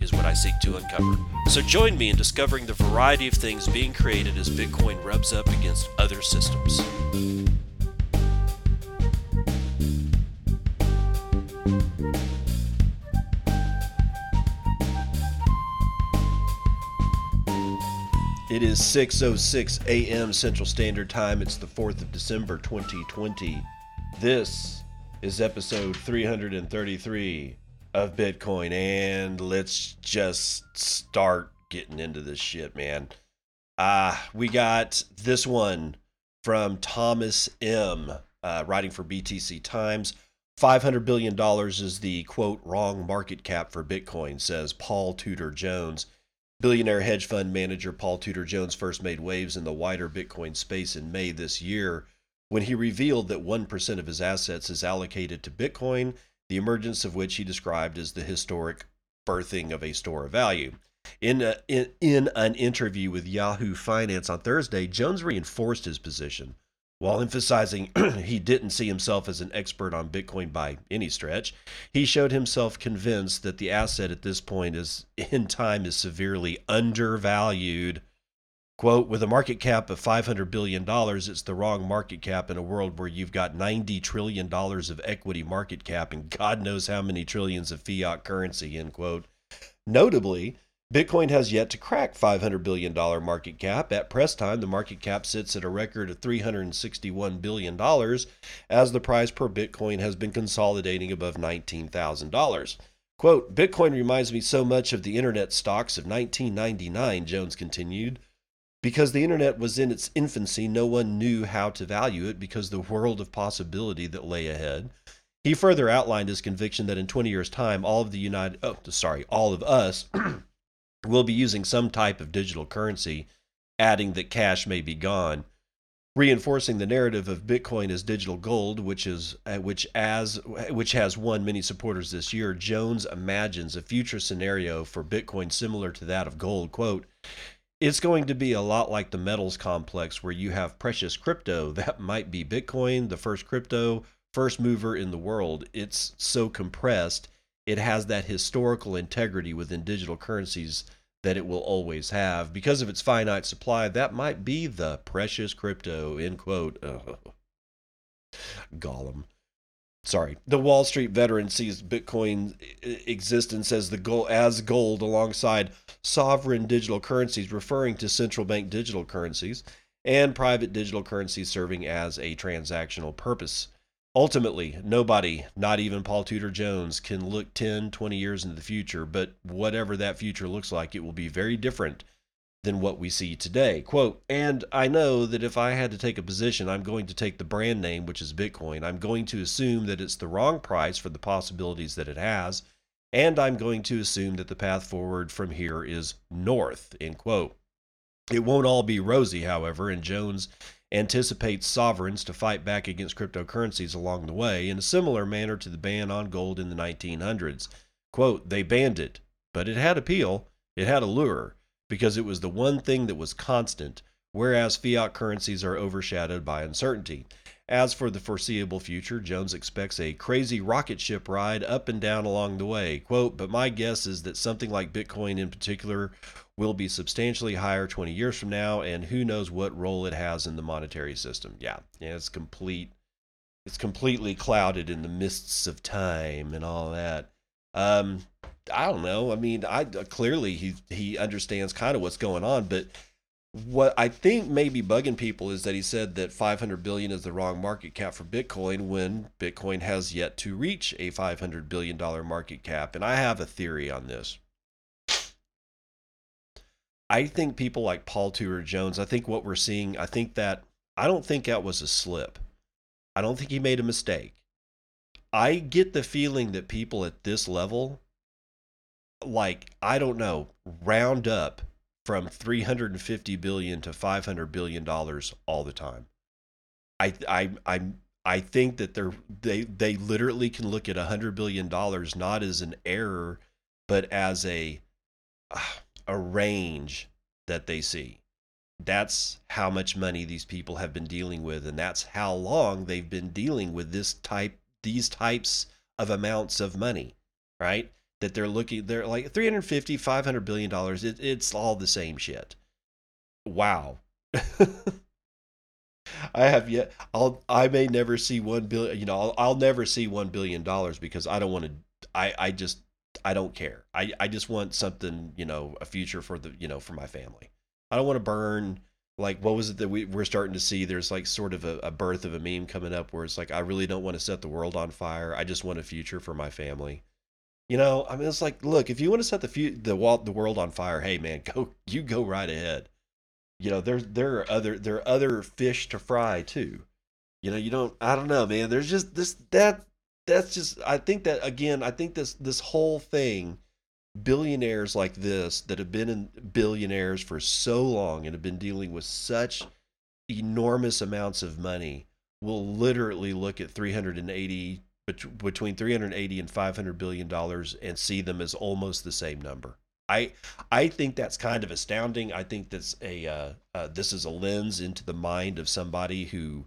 is what I seek to uncover. So join me in discovering the variety of things being created as Bitcoin rubs up against other systems. It is 6:06 a.m. Central Standard Time. It's the 4th of December 2020. This is episode 333 of Bitcoin and let's just start getting into this shit, man. Uh, we got this one from Thomas M, uh, writing for BTC Times. $500 billion is the quote wrong market cap for Bitcoin, says Paul Tudor Jones. Billionaire hedge fund manager Paul Tudor Jones first made waves in the wider Bitcoin space in May this year when he revealed that 1% of his assets is allocated to Bitcoin, the emergence of which he described as the historic birthing of a store of value. In, a, in, in an interview with Yahoo Finance on Thursday, Jones reinforced his position while emphasizing he didn't see himself as an expert on Bitcoin by any stretch, he showed himself convinced that the asset at this point is in time is severely undervalued. Quote, with a market cap of $500 billion, it's the wrong market cap in a world where you've got $90 trillion of equity market cap and God knows how many trillions of fiat currency, end quote. Notably, Bitcoin has yet to crack $500 billion market cap. At press time, the market cap sits at a record of $361 billion as the price per Bitcoin has been consolidating above $19,000. Quote, Bitcoin reminds me so much of the internet stocks of 1999, Jones continued. Because the internet was in its infancy, no one knew how to value it because the world of possibility that lay ahead. He further outlined his conviction that in 20 years' time, all of the United, oh, sorry, all of us will be using some type of digital currency, adding that cash may be gone, reinforcing the narrative of Bitcoin as digital gold, which is uh, which as which has won many supporters this year. Jones imagines a future scenario for Bitcoin similar to that of gold. Quote. It's going to be a lot like the metals complex where you have precious crypto that might be Bitcoin, the first crypto, first mover in the world. It's so compressed it has that historical integrity within digital currencies that it will always have. Because of its finite supply, that might be the precious crypto, end quote. Oh. Gollum. Sorry. The Wall Street veteran sees Bitcoin existence as the gold as gold alongside sovereign digital currencies, referring to central bank digital currencies, and private digital currencies serving as a transactional purpose. Ultimately, nobody, not even Paul Tudor Jones, can look 10, 20 years into the future, but whatever that future looks like, it will be very different than what we see today. Quote, and I know that if I had to take a position, I'm going to take the brand name, which is Bitcoin. I'm going to assume that it's the wrong price for the possibilities that it has, and I'm going to assume that the path forward from here is north, end quote. It won't all be rosy, however, and Jones anticipates sovereigns to fight back against cryptocurrencies along the way in a similar manner to the ban on gold in the 1900s. Quote, they banned it, but it had appeal, it had allure, because it was the one thing that was constant, whereas fiat currencies are overshadowed by uncertainty. As for the foreseeable future, Jones expects a crazy rocket ship ride up and down along the way. Quote, but my guess is that something like Bitcoin in particular will be substantially higher 20 years from now, and who knows what role it has in the monetary system. Yeah, yeah it's complete. It's completely clouded in the mists of time and all that. Um, I don't know. I mean, I uh, clearly he he understands kind of what's going on, but what I think may be bugging people is that he said that 500 billion is the wrong market cap for Bitcoin when Bitcoin has yet to reach a 500 billion dollar market cap, and I have a theory on this. I think people like Paul Tudor Jones, I think what we're seeing, I think that I don't think that was a slip. I don't think he made a mistake. I get the feeling that people at this level, like, I don't know, round up from 350 billion to 500 billion dollars all the time. I I I I think that they're they they literally can look at 100 billion dollars not as an error but as a a range that they see. That's how much money these people have been dealing with and that's how long they've been dealing with this type these types of amounts of money, right? That they're looking they're like 350 500 billion dollars it, it's all the same shit. Wow. I have yet I'll I may never see 1 billion, you know, I'll, I'll never see 1 billion dollars because I don't want to I I just I don't care. I, I just want something, you know, a future for the, you know, for my family. I don't want to burn like what was it that we we're starting to see there's like sort of a, a, birth of a meme coming up where it's like I really don't want to set the world on fire. I just want a future for my family. You know, I mean it's like look, if you want to set the fu- the the world on fire, hey man, go you go right ahead. You know, there's there are other there are other fish to fry too. You know, you don't I don't know, man. There's just this that that's just I think that again, I think this this whole thing billionaires like this that have been in billionaires for so long and have been dealing with such enormous amounts of money will literally look at 380 between 380 and 500 billion dollars and see them as almost the same number. I I think that's kind of astounding. I think that's a uh, uh, this is a lens into the mind of somebody who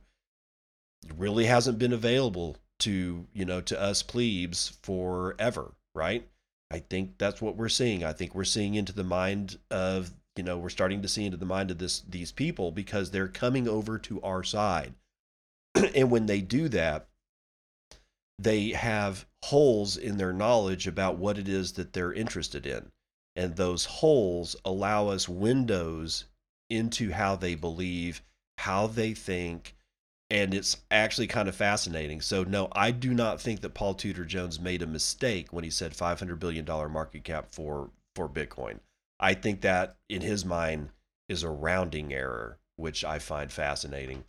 really hasn't been available to you know to us plebes forever, right? I think that's what we're seeing. I think we're seeing into the mind of you know we're starting to see into the mind of this these people because they're coming over to our side, and when they do that, they have holes in their knowledge about what it is that they're interested in, and those holes allow us windows into how they believe, how they think, and it's actually kind of fascinating. So no, I do not think that Paul Tudor Jones made a mistake when he said 500 billion dollar market cap for for Bitcoin. I think that in his mind is a rounding error, which I find fascinating.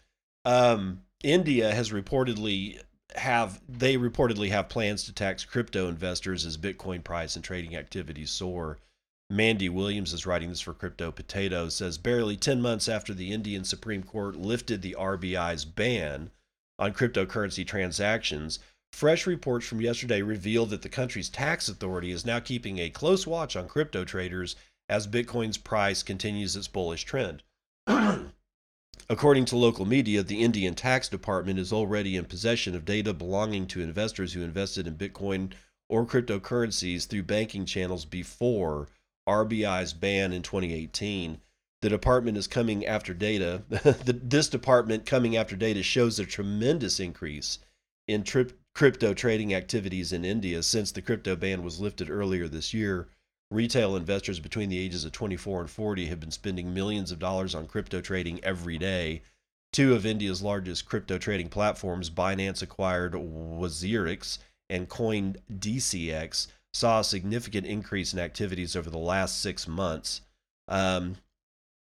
Um, India has reportedly have they reportedly have plans to tax crypto investors as Bitcoin price and trading activities soar. Mandy Williams is writing this for Crypto Potato, says barely 10 months after the Indian Supreme Court lifted the RBI's ban on cryptocurrency transactions, fresh reports from yesterday revealed that the country's tax authority is now keeping a close watch on crypto traders as Bitcoin's price continues its bullish trend. According to local media, the Indian tax department is already in possession of data belonging to investors who invested in Bitcoin or cryptocurrencies through banking channels before RBI's ban in 2018. The department is coming after data. this department coming after data shows a tremendous increase in tri- crypto trading activities in India since the crypto ban was lifted earlier this year. Retail investors between the ages of 24 and 40 have been spending millions of dollars on crypto trading every day. Two of India's largest crypto trading platforms, Binance acquired WazirX and CoinDCX, saw a significant increase in activities over the last six months. Um,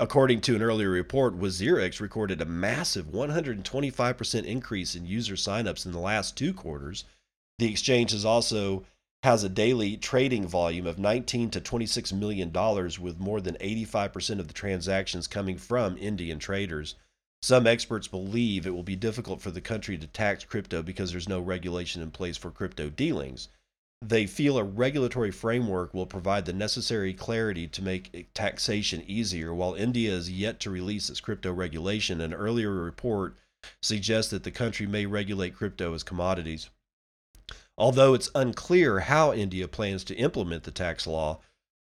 according to an earlier report, WazirX recorded a massive 125% increase in user signups in the last two quarters. The exchange has also has a daily trading volume of 19 to 26 million dollars with more than 85% of the transactions coming from Indian traders. Some experts believe it will be difficult for the country to tax crypto because there's no regulation in place for crypto dealings they feel a regulatory framework will provide the necessary clarity to make taxation easier. While India is yet to release its crypto regulation, an earlier report suggests that the country may regulate crypto as commodities. Although it's unclear how India plans to implement the tax law,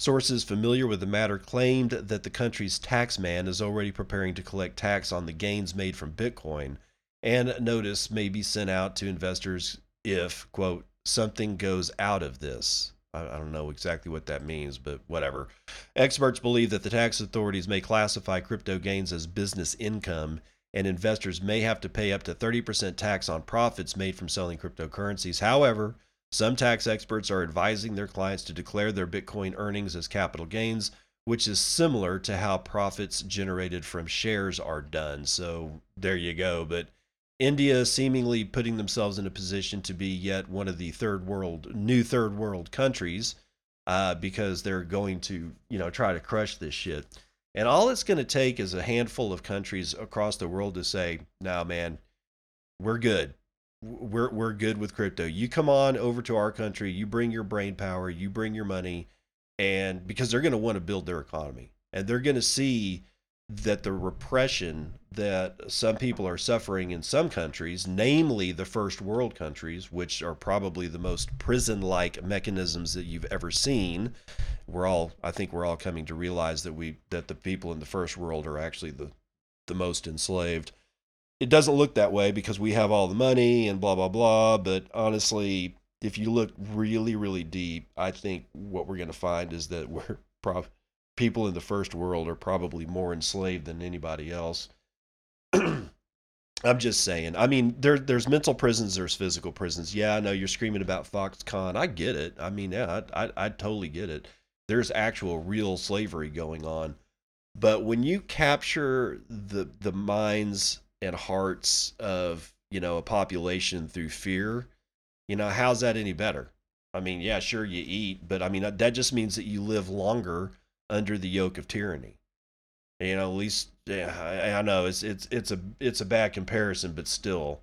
sources familiar with the matter claimed that the country's tax man is already preparing to collect tax on the gains made from Bitcoin, and notice may be sent out to investors if, quote, something goes out of this. I, don't know exactly what that means, but whatever. Experts believe that the tax authorities may classify crypto gains as business income, and investors may have to pay up to 30% tax on profits made from selling cryptocurrencies. However, some tax experts are advising their clients to declare their Bitcoin earnings as capital gains, which is similar to how profits generated from shares are done. So there you go. But India seemingly putting themselves in a position to be yet one of the third world, new third world countries uh, because they're going to, you know, try to crush this shit. And all it's going to take is a handful of countries across the world to say, "No, man, we're good. We're we're good with crypto. You come on over to our country. You bring your brain power. You bring your money, and because they're going to want to build their economy, and they're going to see that the repression that some people are suffering in some countries, namely the first world countries, which are probably the most prison like mechanisms that you've ever seen. We're all I think we're all coming to realize that we that the people in the first world are actually the the most enslaved. It doesn't look that way because we have all the money and blah blah blah, but honestly, if you look really really deep, I think what we're going to find is that we're probably people in the first world are probably more enslaved than anybody else. I'm just saying. I mean, there there's mental prisons, there's physical prisons. Yeah, I know you're screaming about Foxconn. I get it. I mean, yeah, I, I, I totally get it. There's actual real slavery going on. But when you capture the the minds and hearts of, you know, a population through fear, you know, how's that any better? I mean, yeah, sure you eat, but I mean that just means that you live longer under the yoke of tyranny. You know, at least I, I know it's it's it's a it's a bad comparison, but still,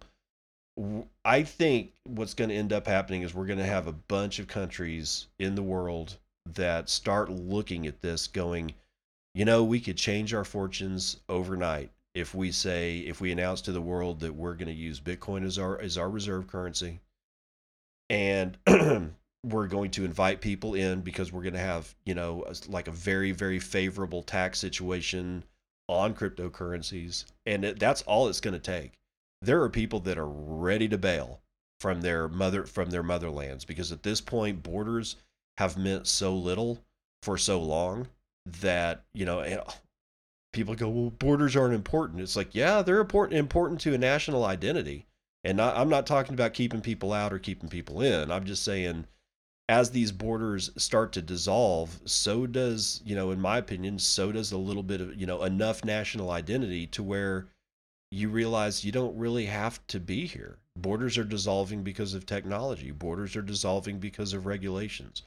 I think what's going to end up happening is we're going to have a bunch of countries in the world that start looking at this, going, you know, we could change our fortunes overnight if we say if we announce to the world that we're going to use Bitcoin as our as our reserve currency, and we're going to invite people in because we're going to have you know like a very very favorable tax situation on cryptocurrencies and that's all it's going to take. There are people that are ready to bail from their mother from their motherlands because at this point borders have meant so little for so long that you know people go well borders aren't important. It's like yeah they're important important to a national identity and not, i'm not talking about keeping people out or keeping people in. I'm just saying as these borders start to dissolve, so does, you know, in my opinion, so does a little bit of, you know, enough national identity to where you realize you don't really have to be here. Borders are dissolving because of technology. Borders are dissolving because of regulations.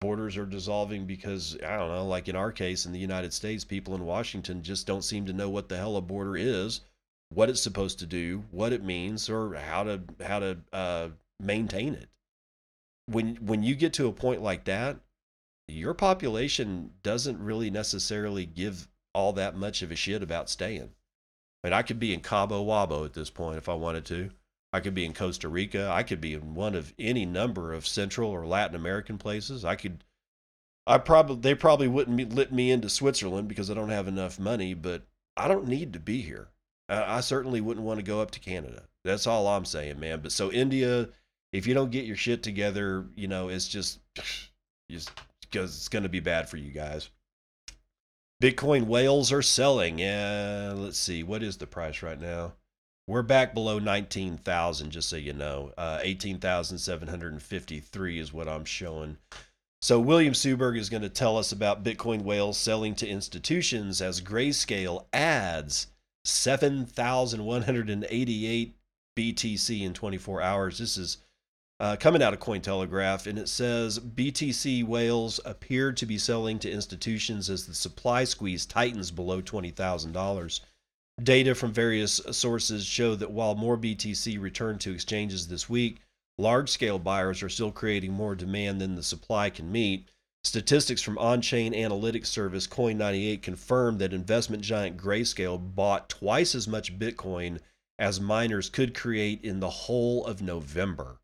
Borders are dissolving because, I don't know, like in our case in the United States, people in Washington just don't seem to know what the hell a border is, what it's supposed to do, what it means, or how to how to uh, maintain it when when you get to a point like that, your population doesn't really necessarily give all that much of a shit about staying. I mean, I could be in Cabo Wabo at this point if I wanted to. I could be in Costa Rica. I could be in one of any number of Central or Latin American places. I could. I probably they probably wouldn't let me into Switzerland because I don't have enough money, but I don't need to be here. I, I certainly wouldn't want to go up to Canada. That's all I'm saying, man. But so India, if you don't get your shit together, you know, it's just just because it's going to be bad for you guys. Bitcoin whales are selling. Yeah, let's see. What is the price right now? We're back below 19,000, just so you know. Uh, 18,753 is what I'm showing. So, William Suberg is going to tell us about Bitcoin whales selling to institutions as Grayscale adds 7,188 BTC in 24 hours. This is uh, coming out of Cointelegraph, and it says BTC whales appear to be selling to institutions as the supply squeeze tightens below $20,000. Data from various sources show that while more BTC returned to exchanges this week, large scale buyers are still creating more demand than the supply can meet. Statistics from on chain analytics service Coin98 confirmed that investment giant Grayscale bought twice as much Bitcoin as miners could create in the whole of November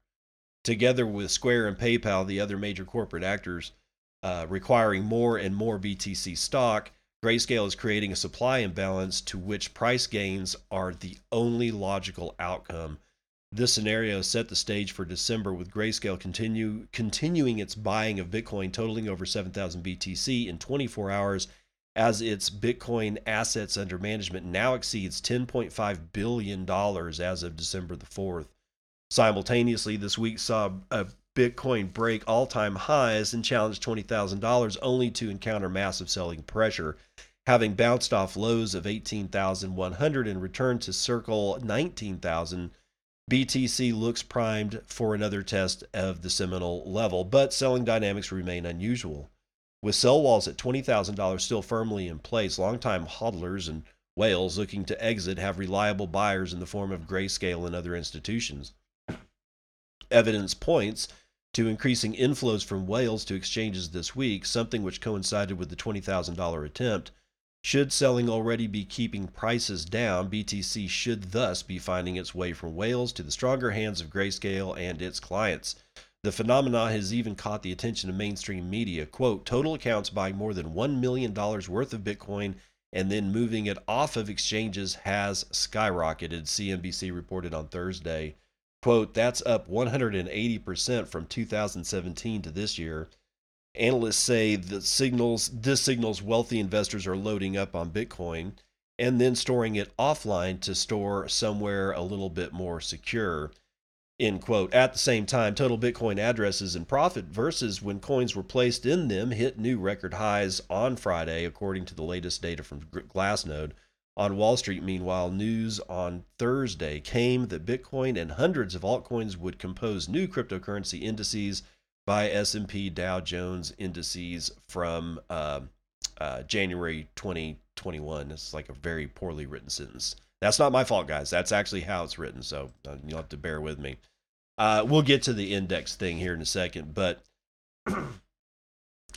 together with Square and PayPal, the other major corporate actors, uh, requiring more and more BTC stock, Grayscale is creating a supply imbalance to which price gains are the only logical outcome. This scenario set the stage for December with Grayscale continue continuing its buying of Bitcoin totaling over 7,000 BTC in 24 hours as its Bitcoin assets under management now exceeds 10.5 billion dollars as of December the 4th. Simultaneously, this week saw a Bitcoin break all time highs and challenge $20,000 only to encounter massive selling pressure. Having bounced off lows of 18,100 and returned to circle 19,000, BTC looks primed for another test of the seminal level, but selling dynamics remain unusual. With sell walls at $20,000 still firmly in place, longtime hodlers and whales looking to exit have reliable buyers in the form of grayscale and other institutions. Evidence points to increasing inflows from whales to exchanges this week, something which coincided with the $20,000 attempt. Should selling already be keeping prices down, BTC should thus be finding its way from whales to the stronger hands of Grayscale and its clients. The phenomena has even caught the attention of mainstream media. Quote, total accounts buying more than $1 million worth of Bitcoin and then moving it off of exchanges has skyrocketed, CNBC reported on Thursday. Quote, that's up 180% from 2017 to this year. Analysts say the signals this signals wealthy investors are loading up on Bitcoin and then storing it offline to store somewhere a little bit more secure end quote. At the same time, total Bitcoin addresses and profit versus when coins were placed in them hit new record highs on Friday, according to the latest data from Glassnode. On Wall Street, meanwhile, news on Thursday came that Bitcoin and hundreds of altcoins would compose new cryptocurrency indices by S&P Dow Jones indices from uh, uh, January 2021. It's like a very poorly written sentence. That's not my fault, guys. That's actually how it's written. So uh, you'll have to bear with me. Uh, we'll get to the index thing here in a second, but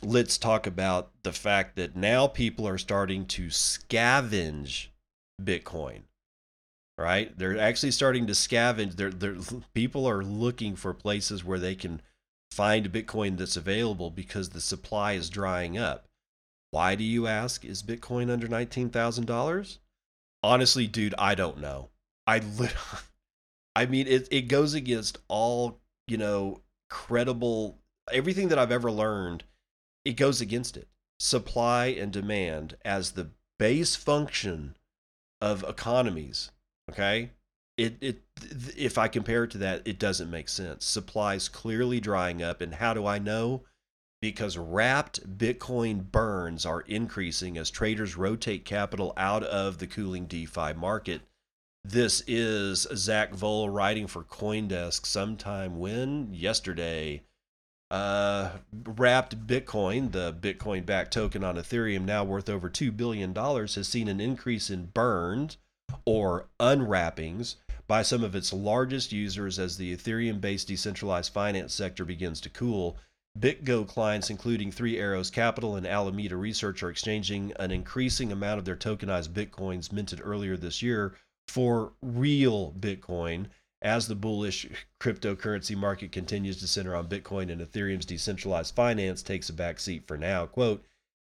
let's talk about the fact that now people are starting to scavenge Bitcoin. Right? They're actually starting to scavenge. They're, they're, people are looking for places where they can find Bitcoin that's available because the supply is drying up. Why do you ask? Is Bitcoin under $19,000? honestly, dude, I don't know. I lit- I mean, it it goes against all you know credible everything that I've ever learned. It goes against it. Supply and demand as the base function of economies. Okay, it it if I compare it to that, it doesn't make sense. Supplies clearly drying up, and how do I know? because wrapped Bitcoin burns are increasing as traders rotate capital out of the cooling DeFi market. This is Zack Voell writing for Coindesk sometime when? Yesterday. Uh, wrapped Bitcoin, the Bitcoin backed token on Ethereum, now worth over $2 billion, has seen an increase in burned or unwrappings by some of its largest users as the Ethereum based decentralized finance sector begins to cool. BitGo clients, including Three Arrows Capital and Alameda Research, are exchanging an increasing amount of their tokenized Bitcoins minted earlier this year for real Bitcoin as the bullish cryptocurrency market continues to center on Bitcoin and Ethereum's decentralized finance takes a backseat for now. Quote,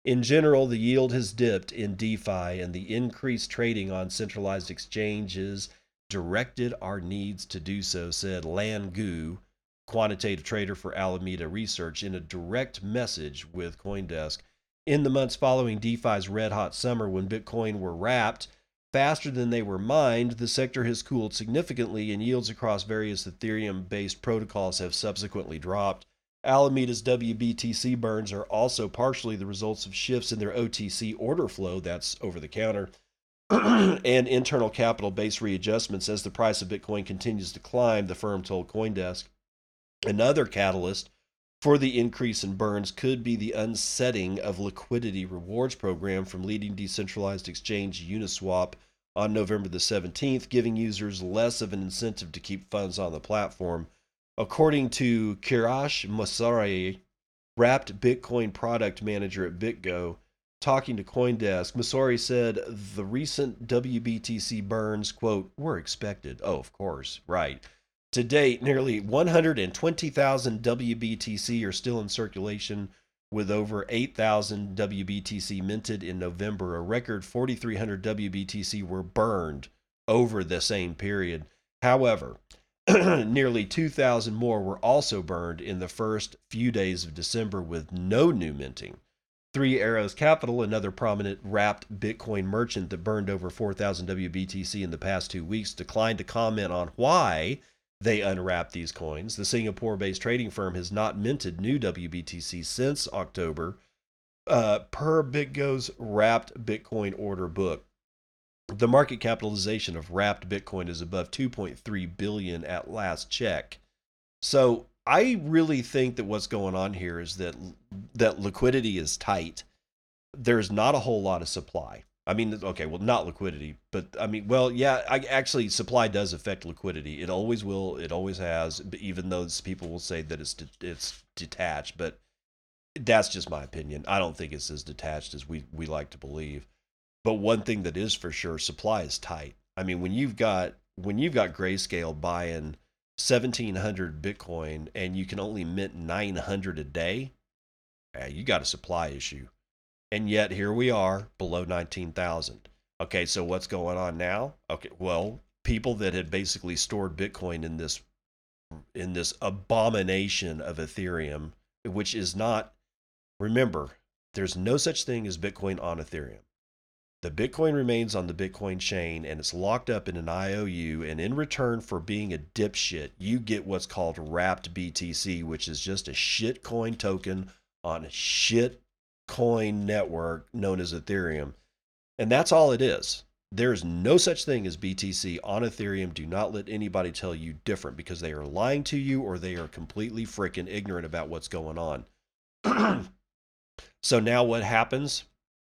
in general, the yield has dipped in DeFi and the increased trading on centralized exchanges directed our needs to do so, said Lan Gu, quantitative trader for Alameda Research, in a direct message with Coindesk. In the months following DeFi's red hot summer, when Bitcoin were wrapped faster than they were mined, the sector has cooled significantly, and yields across various Ethereum based protocols have subsequently dropped. Alameda's WBTC burns are also partially the results of shifts in their OTC order flow, that's over the counter, and internal capital base readjustments as the price of Bitcoin continues to climb, the firm told Coindesk. Another catalyst for the increase in burns could be the unsetting of liquidity rewards program from leading decentralized exchange Uniswap on November the 17th, giving users less of an incentive to keep funds on the platform. According to Kiarash Mosayeri, wrapped Bitcoin product manager at BitGo, talking to Coindesk, Mosayeri said the recent WBTC burns, quote, were expected. Oh, of course, right. To date, nearly 120,000 WBTC are still in circulation, with over 8,000 WBTC minted in November. A record 4,300 WBTC were burned over the same period. However, nearly 2,000 more were also burned in the first few days of December with no new minting. Three Arrows Capital, another prominent wrapped Bitcoin merchant that burned over 4,000 WBTC in the past two weeks, declined to comment on why they unwrap these coins. The Singapore based trading firm has not minted new WBTC since October, uh, per BitGo's wrapped Bitcoin order book. The market capitalization of wrapped Bitcoin is above 2.3 billion at last check. So I really think that what's going on here is that that liquidity is tight. There's not a whole lot of supply. I mean, okay, well, not liquidity, but I mean, well, yeah, I, actually, supply does affect liquidity. It always will. It always has. Even though people will say that it's de- it's detached, but that's just my opinion. I don't think it's as detached as we we like to believe. But one thing that is for sure, supply is tight. I mean, when you've got when you've got grayscale buying 1700 Bitcoin and you can only mint 900 a day, yeah, you got a supply issue. And yet here we are below 19,000. Okay, so what's going on now? Okay, well, people that had basically stored Bitcoin in this in this abomination of Ethereum, which is not remember, there's no such thing as Bitcoin on Ethereum. The Bitcoin remains on the Bitcoin chain and it's locked up in an IOU. And in return for being a dipshit, you get what's called wrapped BTC, which is just a shitcoin token on shit coin network known as Ethereum. And that's all it is. There's no such thing as BTC on Ethereum. Do not let anybody tell you different because they are lying to you or they are completely freaking ignorant about what's going on. so now what happens?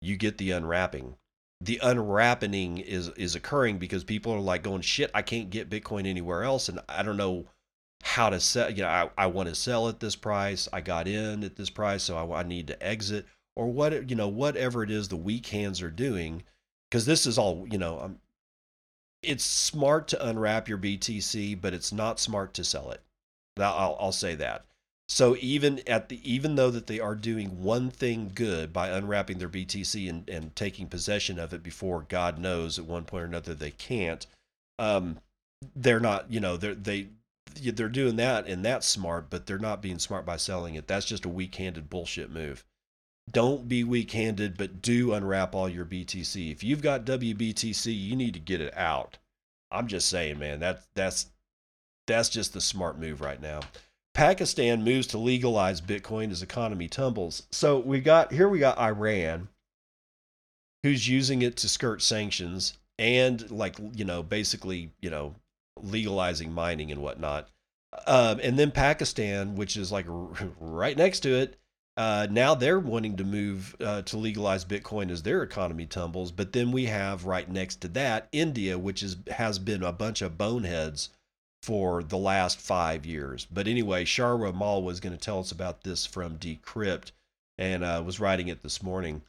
You get the unwrapping the unwrapping is is occurring because people are like going shit i can't get bitcoin anywhere else and i don't know how to sell you know i, I want to sell at this price i got in at this price so I, I need to exit or what you know whatever it is the weak hands are doing because this is all you know um, it's smart to unwrap your btc but it's not smart to sell it I'll, I'll say that so even at the even though that they are doing one thing good by unwrapping their BTC and, and taking possession of it before God knows at one point or another they can't, um, they're not you know they're they they're doing that and that's smart, but they're not being smart by selling it. That's just a weak-handed bullshit move. Don't be weak-handed, but do unwrap all your BTC. If you've got WBTC, you need to get it out. I'm just saying, man, that that's that's just the smart move right now. Pakistan moves to legalize Bitcoin as economy tumbles. So we got here we got Iran who's using it to skirt sanctions and like you know basically you know legalizing mining and whatnot. Um, and then Pakistan, which is like right next to it, uh, now they're wanting to move uh, to legalize Bitcoin as their economy tumbles. But then we have right next to that India, which is has been a bunch of boneheads for the last five years. But anyway, Shaurya Malwa was going to tell us about this from Decrypt and uh, was writing it this morning.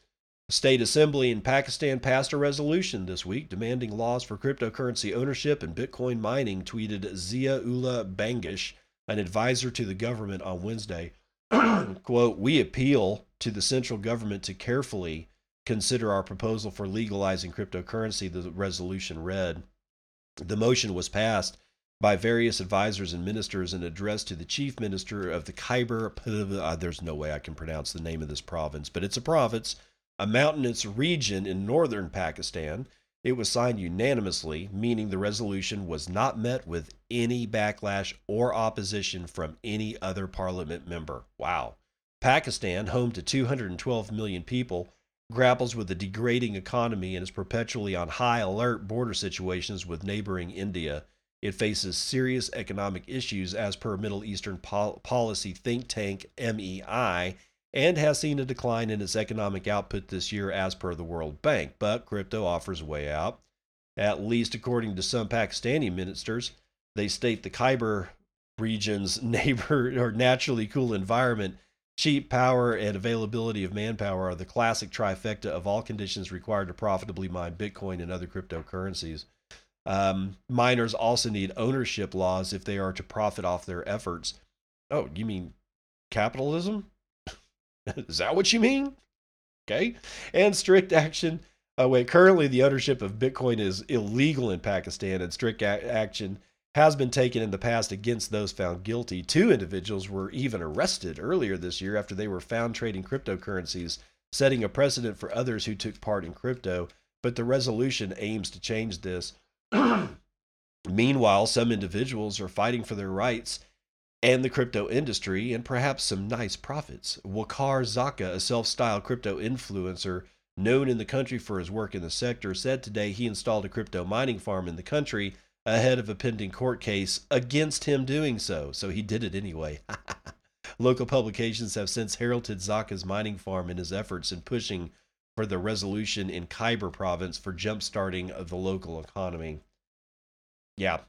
State assembly in Pakistan passed a resolution this week demanding laws for cryptocurrency ownership and Bitcoin mining, tweeted Zia Ullah Bangash, an advisor to the government on Wednesday. Quote, We appeal to the central government to carefully consider our proposal for legalizing cryptocurrency, the resolution read. The motion was passed by various advisors and ministers and addressed to the chief minister of the Khyber. Uh, there's no way I can pronounce the name of this province, but it's a province, a mountainous region in northern Pakistan. It was signed unanimously, meaning the resolution was not met with any backlash or opposition from any other parliament member. Wow. Pakistan, home to 212 million people, grapples with a degrading economy and is perpetually on high alert border situations with neighboring India. It faces serious economic issues as per Middle Eastern pol- policy think tank MEI and has seen a decline in its economic output this year as per the World Bank. But crypto offers a way out. At least according to some Pakistani ministers, they state the Khyber region's neighbor or naturally cool environment, cheap power, and availability of manpower are the classic trifecta of all conditions required to profitably mine Bitcoin and other cryptocurrencies. Um, miners also need ownership laws if they are to profit off their efforts. Oh, you mean capitalism? Is that what you mean? Okay. And strict action. Uh, wait, currently the ownership of Bitcoin is illegal in Pakistan, and strict a- action has been taken in the past against those found guilty. Two individuals were even arrested earlier this year after they were found trading cryptocurrencies, setting a precedent for others who took part in crypto. But the resolution aims to change this. Meanwhile, some individuals are fighting for their rights and the crypto industry and perhaps some nice profits. Waqar Zaka, a self styled crypto influencer, known in the country for his work in the sector, said today he installed a crypto mining farm in the country ahead of a pending court case against him doing so. So he did it anyway. Local publications have since heralded Zaka's mining farm in his efforts in pushing for the resolution in Khyber province for jumpstarting of the local economy. Yeah.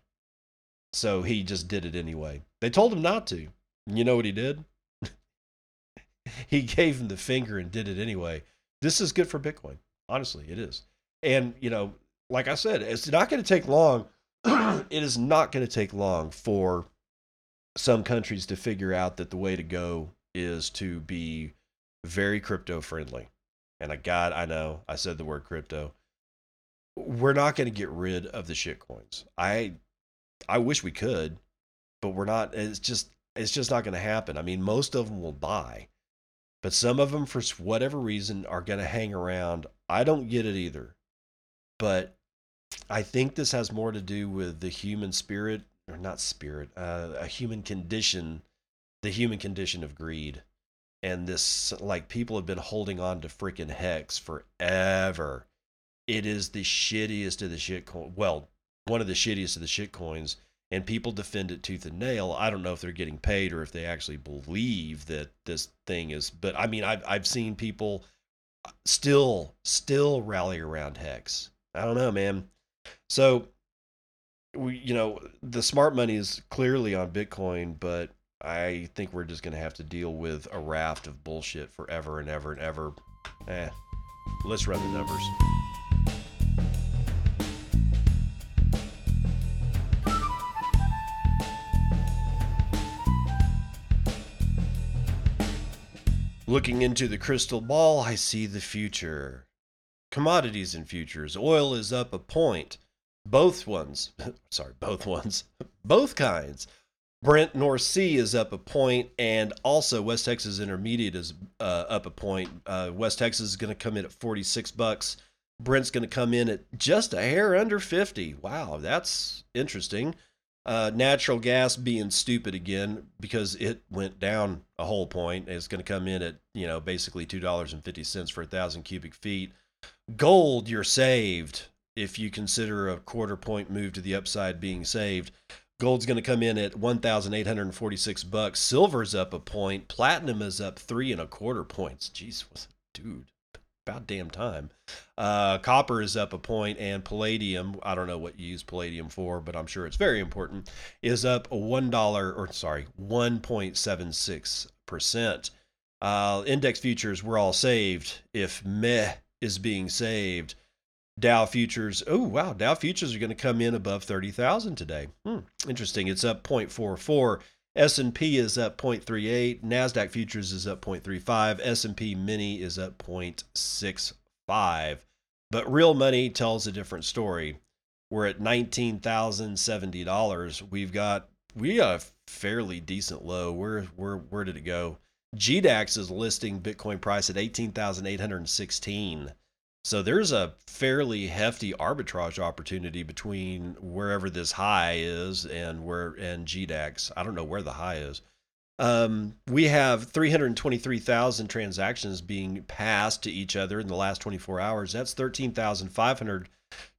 So he just did it anyway. They told him not to. You know what he did? he gave him the finger and did it anyway. This is good for Bitcoin. Honestly, it is. And, you know, like I said, it's not going to take long. it is not going to take long for some countries to figure out that the way to go is to be very crypto friendly. And I God, I know I said the word crypto. We're not going to get rid of the shit coins. I I wish we could, but we're not it's just it's just not going to happen. I mean, most of them will buy, But some of them for whatever reason are going to hang around. I don't get it either. But I think this has more to do with the human spirit or not spirit, uh, a human condition, the human condition of greed. And this, like, people have been holding on to freaking Hex forever. It is the shittiest of the shit coin. Well, one of the shittiest of the shit coins, and people defend it tooth and nail. I don't know if they're getting paid or if they actually believe that this thing is. But I mean, I've I've seen people still still rally around Hex. I don't know, man. So we you know the smart money is clearly on bitcoin but i think we're just going to have to deal with a raft of bullshit forever and ever and ever eh let's run the numbers Looking into the crystal ball, I see the future. Commodities and futures. Oil is up a point both ones, sorry, both ones, both kinds. Brent North Sea is up a point, and also West Texas Intermediate is uh, up a point. Uh, West Texas is going to come in at 46 bucks. Brent's going to come in at just a hair under 50. Wow, that's interesting. Uh, natural gas being stupid again because it went down a whole point. It's going to come in at you know basically two dollars and fifty cents for a thousand cubic feet. Gold, you're saved if you consider a quarter point move to the upside being saved. Gold's going to come in at 1,846 bucks. Silver's up a point. Platinum is up three and a quarter points. Jeez, dude, about damn time. Uh, copper is up a point, and palladium, I don't know what you use palladium for, but I'm sure it's very important, is up one dollar or sorry, 1.76 percent. Uh, index futures were all saved. If meh is being saved, Dow futures. Oh wow, Dow futures are going to come in above 30,000 today. Hmm, interesting. It's up 0.44. S&P is up 0.38, Nasdaq futures is up 0.35, S&P mini is up 0.65. But real money tells a different story. We're at $19,070. We've got we got a fairly decent low. Where where where did it go? GDAX is listing Bitcoin price at 18,816. So there's a fairly hefty arbitrage opportunity between wherever this high is and where and GDAX. I don't know where the high is. Um, we have 323,000 transactions being passed to each other in the last 24 hours. That's 13,500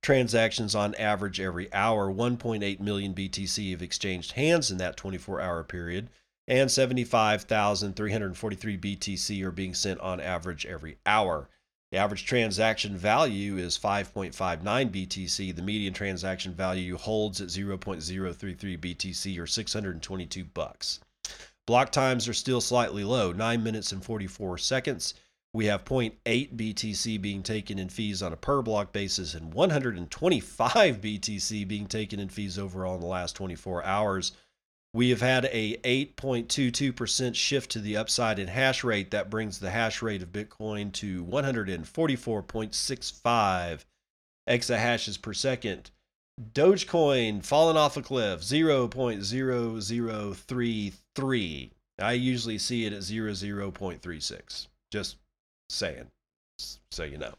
transactions on average every hour. 1.8 million BTC have exchanged hands in that 24 hour period, and 75,343 BTC are being sent on average every hour. The average transaction value is 5.59 BTC. The median transaction value holds at 0.033 BTC or 622 bucks. Block times are still slightly low, 9 minutes and 44 seconds. We have 0.8 BTC being taken in fees on a per block basis and 125 BTC being taken in fees overall in the last 24 hours. We have had a 8.22% shift to the upside in hash rate. That brings the hash rate of Bitcoin to 144.65 exahashes per second. Dogecoin falling off a cliff, 0.0033. I usually see it at 00.36. Just saying, so you know.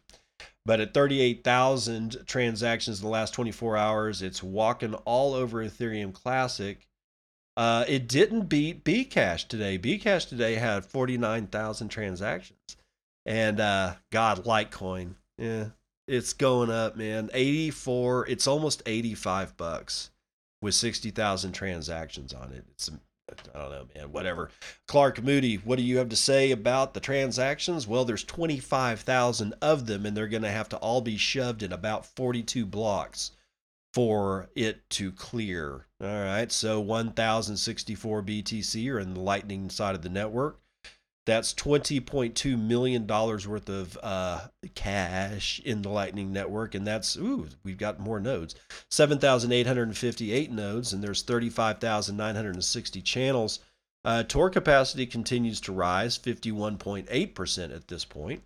But at 38,000 transactions in the last 24 hours, it's walking all over Ethereum Classic uh, it didn't beat Bcash today. Bcash today had 49,000 transactions. And uh, God, Litecoin, yeah, it's going up, man. 84, it's almost 85 bucks with 60,000 transactions on it. It's I don't know, man, whatever. Clark Moody, what do you have to say about the transactions? Well, there's 25,000 of them, and they're going to have to all be shoved in about 42 blocks for it to clear. All right, so 1,064 BTC are in the Lightning side of the network. That's $20.2 million worth of uh, cash in the Lightning Network. And that's, ooh, we've got more nodes 7,858 nodes, and there's 35,960 channels. Uh, Tor capacity continues to rise, 51.8% at this point.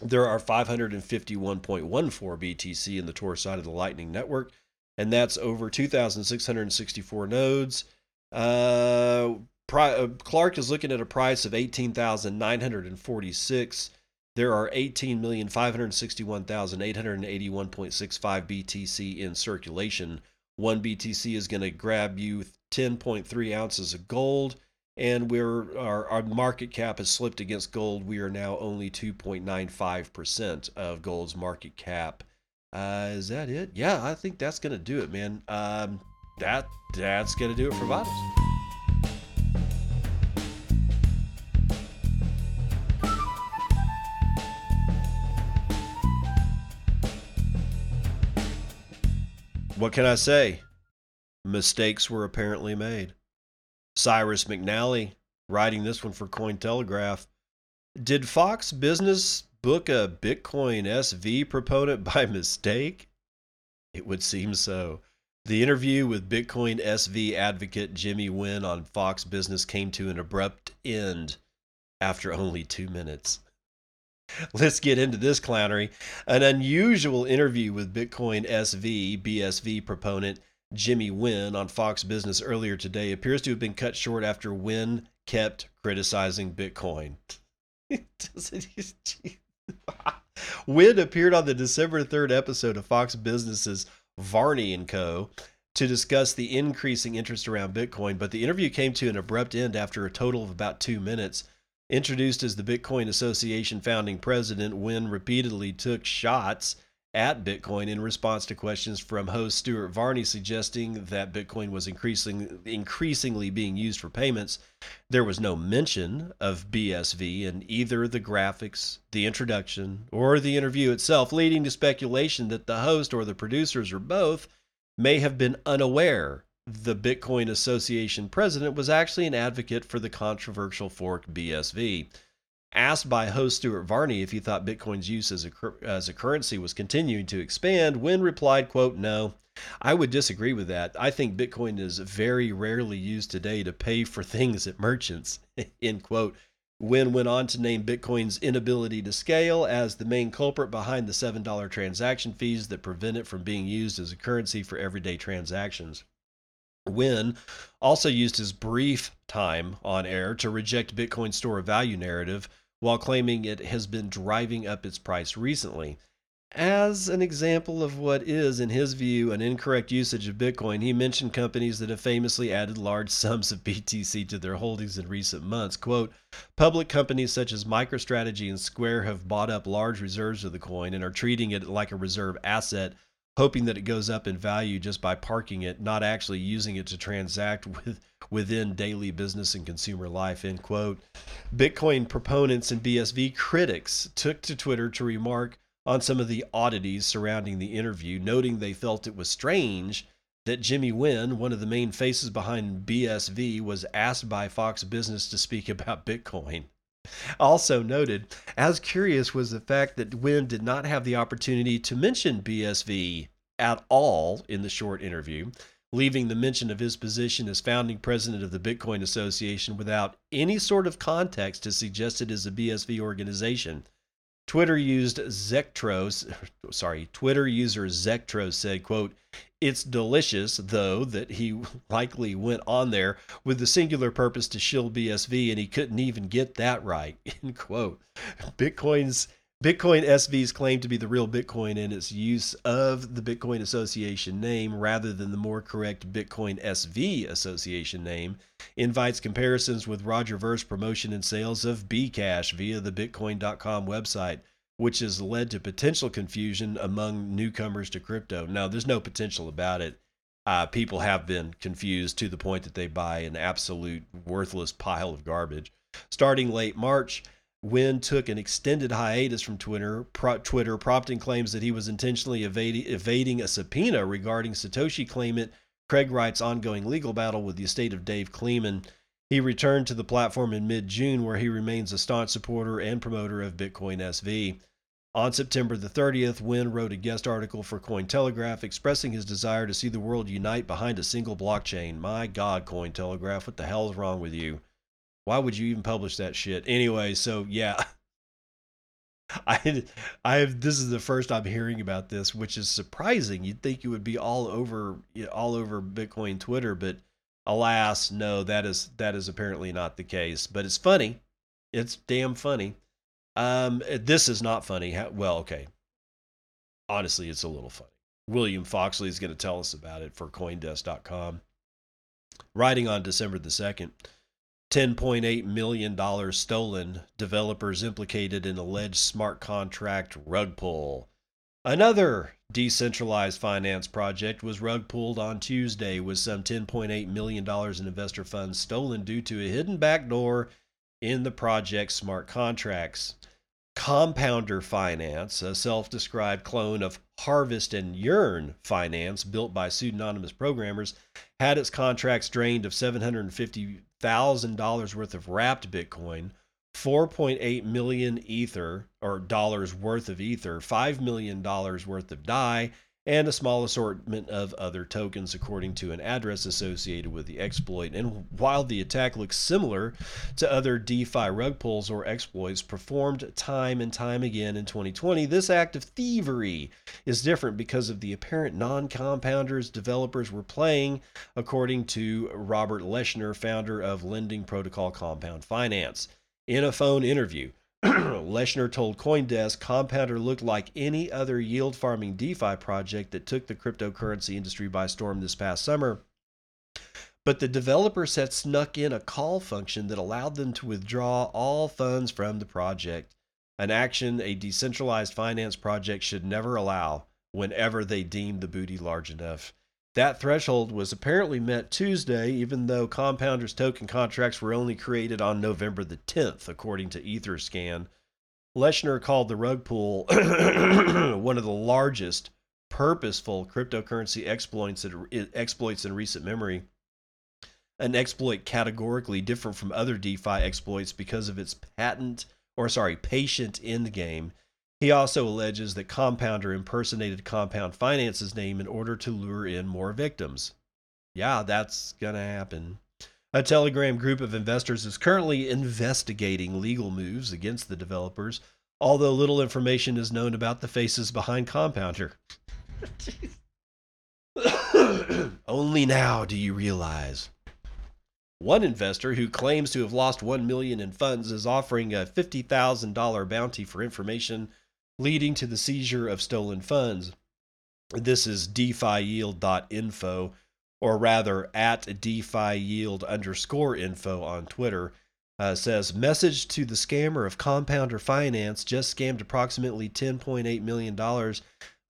There are 551.14 BTC in the Tor side of the Lightning Network, and that's over 2,664 nodes. Uh, uh, Clark is looking at a price of 18,946. There are 18,561,881.65 BTC in circulation. One BTC is going to grab you 10.3 ounces of gold, and we're our, our market cap has slipped against gold. We are now only 2.95% of gold's market cap. Uh, is that it? Yeah, I think that's to do it, man. Um, that that's to do it for Vitals. What can I say? Mistakes were apparently made. Cyrus McNally, writing this one for Cointelegraph. Did Fox Business book a Bitcoin SV proponent by mistake? It would seem so. The interview with Bitcoin SV advocate Jimmy Nguyen on Fox Business came to an abrupt end after only two minutes. Let's get into this clownery. An unusual interview with Bitcoin SV, BSV proponent Jimmy Nguyen on Fox Business earlier today appears to have been cut short after Nguyen kept criticizing Bitcoin. Nguyen appeared on the December 3rd episode of Fox Business's Varney and Co. to discuss the increasing interest around Bitcoin, but the interview came to an abrupt end after a total of about two minutes. Introduced as the Bitcoin Association founding president, Nguyen repeatedly took shots at Bitcoin in response to questions from host Stuart Varney suggesting that Bitcoin was increasing, increasingly being used for payments. There was no mention of BSV in either the graphics, the introduction, or the interview itself, leading to speculation that the host or the producers or both may have been unaware the Bitcoin Association president was actually an advocate for the controversial fork BSV. Asked by host Stuart Varney if he thought Bitcoin's use as a, as a currency was continuing to expand, Nguyen replied, quote, no, I would disagree with that. I think Bitcoin is very rarely used today to pay for things at merchants, end quote. Nguyen went on to name Bitcoin's inability to scale as the main culprit behind the $7 transaction fees that prevent it from being used as a currency for everyday transactions. Nguyen also used his brief time on air to reject Bitcoin's store of value narrative while claiming it has been driving up its price recently. As an example of what is, in his view, an incorrect usage of Bitcoin, he mentioned companies that have famously added large sums of BTC to their holdings in recent months. Quote, public companies such as MicroStrategy and Square have bought up large reserves of the coin and are treating it like a reserve asset hoping that it goes up in value just by parking it, not actually using it to transact with within daily business and consumer life. End quote. Bitcoin proponents and BSV critics took to Twitter to remark on some of the oddities surrounding the interview, noting they felt it was strange that Jimmy Nguyen, one of the main faces behind BSV, was asked by Fox Business to speak about Bitcoin. Also noted, as curious was the fact that Nguyen did not have the opportunity to mention BSV at all in the short interview, leaving the mention of his position as founding president of the Bitcoin Association without any sort of context to suggest it is a BSV organization. Twitter used Zectros, sorry, Twitter user Zectro said, quote, it's delicious, though, that he likely went on there with the singular purpose to shill BSV and he couldn't even get that right, end quote. Bitcoin's Bitcoin SV's claim to be the real Bitcoin and its use of the Bitcoin Association name rather than the more correct Bitcoin SV Association name invites comparisons with Roger Ver's promotion and sales of Bcash via the Bitcoin.com website, which has led to potential confusion among newcomers to crypto. Now, there's no potential about it. Uh, people have been confused to the point that they buy an absolute worthless pile of garbage. Starting late March, Nguyen took an extended hiatus from Twitter, pro- Twitter prompting claims that he was intentionally evading, evading a subpoena regarding Satoshi claimant Craig Wright's ongoing legal battle with the estate of Dave Kleiman. He returned to the platform in mid June, where he remains a staunch supporter and promoter of Bitcoin SV. On September the 30th, Nguyen wrote a guest article for Cointelegraph expressing his desire to see the world unite behind a single blockchain. My God, Cointelegraph, what the hell is wrong with you? Why would you even publish that shit? Anyway, so yeah. I I have this is the first I'm hearing about this, which is surprising. You'd think it would be all over all over Bitcoin Twitter, but alas, no, that is that is apparently not the case. But it's funny. It's damn funny. Um, this is not funny. Well, okay. Honestly, it's a little funny. William Foxley is going to tell us about it for Coindesk.com. Writing on December the 2nd, $10.8 million stolen, developers implicated in alleged smart contract rug pull. Another decentralized finance project was rug pulled on Tuesday with some $10.8 million in investor funds stolen due to a hidden backdoor in the project's smart contracts. Compounder Finance, a self described clone of Harvest and Yearn Finance built by pseudonymous programmers, had its contracts drained of $750,000 worth of wrapped Bitcoin, 4.8 million Ether or dollars worth of Ether, $5 million worth of DAI, and a small assortment of other tokens according to an address associated with the exploit. And while the attack looks similar to other DeFi rug pulls or exploits performed time and time again in 2020, this act of thievery is different because of the apparent non compounders developers were playing, according to Robert Leshner, founder of lending protocol Compound Finance. In a phone interview, Leshner told Coindesk Compounder looked like any other yield farming DeFi project that took the cryptocurrency industry by storm this past summer. But the developers had snuck in a call function that allowed them to withdraw all funds from the project, an action a decentralized finance project should never allow whenever they deem the booty large enough. That threshold was apparently met Tuesday, even though Compounder's token contracts were only created on November the 10th, according to Etherscan. Leshner called the rug pull one of the largest purposeful cryptocurrency exploits, exploits in recent memory. An exploit categorically different from other DeFi exploits because of its patent, or sorry, patient endgame he also alleges that Compounder impersonated Compound Finance's name in order to lure in more victims. Yeah, that's going to happen. A Telegram group of investors is currently investigating legal moves against the developers, although little information is known about the faces behind Compounder. Only now do you realize. One investor who claims to have lost 1 million in funds is offering a $50,000 bounty for information leading to the seizure of stolen funds. This is defiyield.info, or rather at defiyield underscore info on Twitter. Uh, says message to the scammer of compounder finance just scammed approximately $10.8 million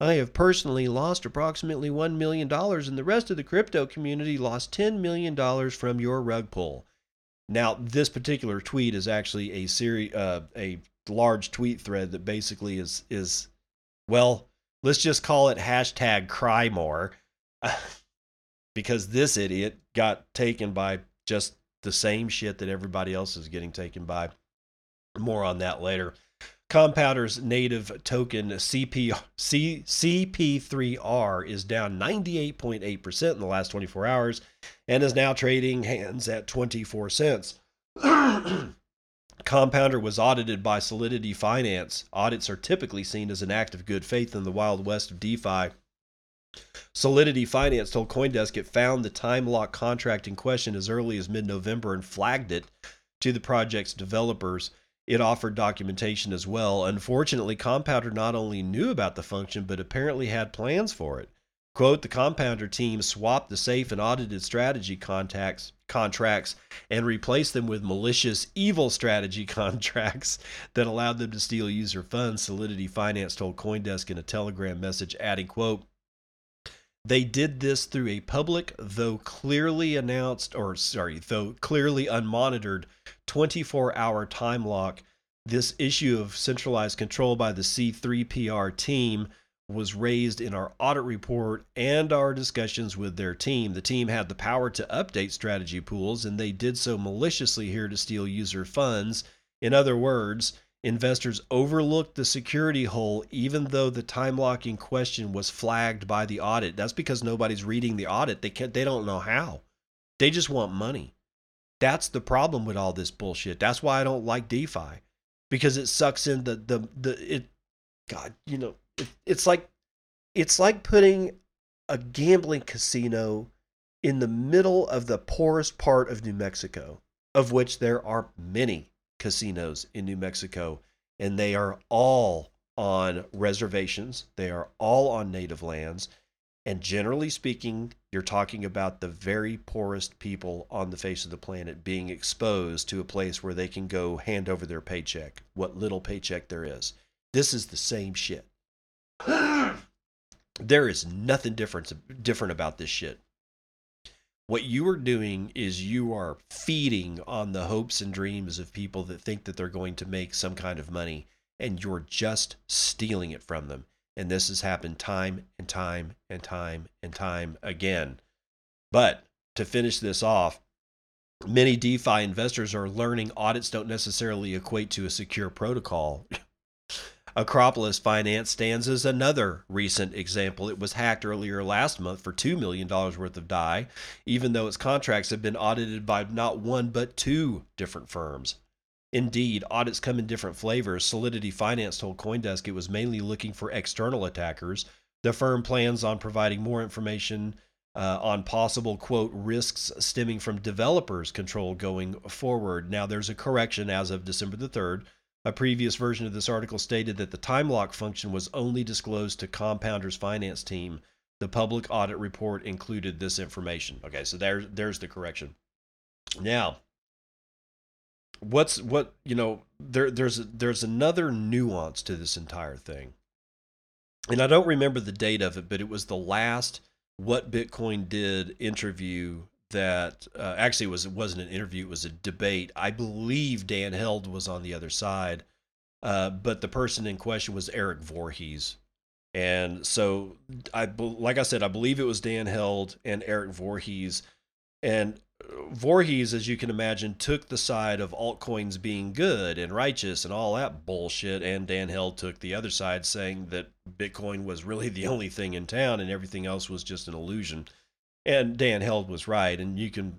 i have personally lost approximately $1 million and the rest of the crypto community lost $10 million from your rug pull now this particular tweet is actually a series uh, a large tweet thread that basically is is well, let's just call it hashtag cry more. because this idiot got taken by just the same shit that everybody else is getting taken by. More on that later. Compounder's native token CP, C, CP3R is down 98.8% in the last 24 hours and is now trading hands at 24 cents. Compounder was audited by Solidity Finance. Audits are typically seen as an act of good faith in the Wild West of DeFi. Solidity Finance told Coindesk it found the time lock contract in question as early as mid November and flagged it to the project's developers. It offered documentation as well. Unfortunately, Compounder not only knew about the function, but apparently had plans for it. Quote, the compounder team swapped the safe and audited strategy contacts, contracts and replaced them with malicious, evil strategy contracts that allowed them to steal user funds, Solidity Finance told Coindesk in a Telegram message, adding, quote, they did this through a public, though clearly announced, or sorry, though clearly unmonitored 24 hour time lock. This issue of centralized control by the C3PR team was raised in our audit report and our discussions with their team. The team had the power to update strategy pools, and they did so maliciously here to steal user funds. In other words, investors overlooked the security hole even though the time locking question was flagged by the audit. That's because nobody's reading the audit. They can't they don't know how. They just want money. That's the problem with all this bullshit. That's why I don't like DeFi. Because it sucks in the the the it God, you know, it's like it's like putting a gambling casino in the middle of the poorest part of New Mexico, of which there are many casinos in New Mexico, and they are all on reservations. They are all on native lands. And generally speaking, you're talking about the very poorest people on the face of the planet being exposed to a place where they can go hand over their paycheck, what little paycheck there is. This is the same shit. there is nothing different different about this shit. What you are doing is you are feeding on the hopes and dreams of people that think that they're going to make some kind of money and you're just stealing it from them. And this has happened time and time and time and time again. But to finish this off, many DeFi investors are learning audits don't necessarily equate to a secure protocol. Akropolis Finance stands as another recent example. It was hacked earlier last month for $2 million worth of DAI, even though its contracts have been audited by not one but two different firms. Indeed, audits come in different flavors. Solidity Finance told Coindesk it was mainly looking for external attackers. The firm plans on providing more information uh, on possible, quote, risks stemming from developers' control going forward. Now, there's a correction as of December the 3rd. A previous version of this article stated that the time lock function was only disclosed to Compounder's finance team. The public audit report included this information. Okay, so there's there's the correction. Now, what's what you know there there's there's another nuance to this entire thing. And I don't remember the date of it, but it was the last what Bitcoin did interview that uh, actually was it wasn't an interview it was a debate i believe dan held was on the other side uh, but the person in question was eric Voorhees. and so i like i said i believe it was dan held and eric Voorhees. and Voorhees, as you can imagine, took the side of altcoins being good and righteous and all that bullshit, and Dan Held took the other side, saying that Bitcoin was really the only thing in town and everything else was just an illusion. And Dan Held was right, and you can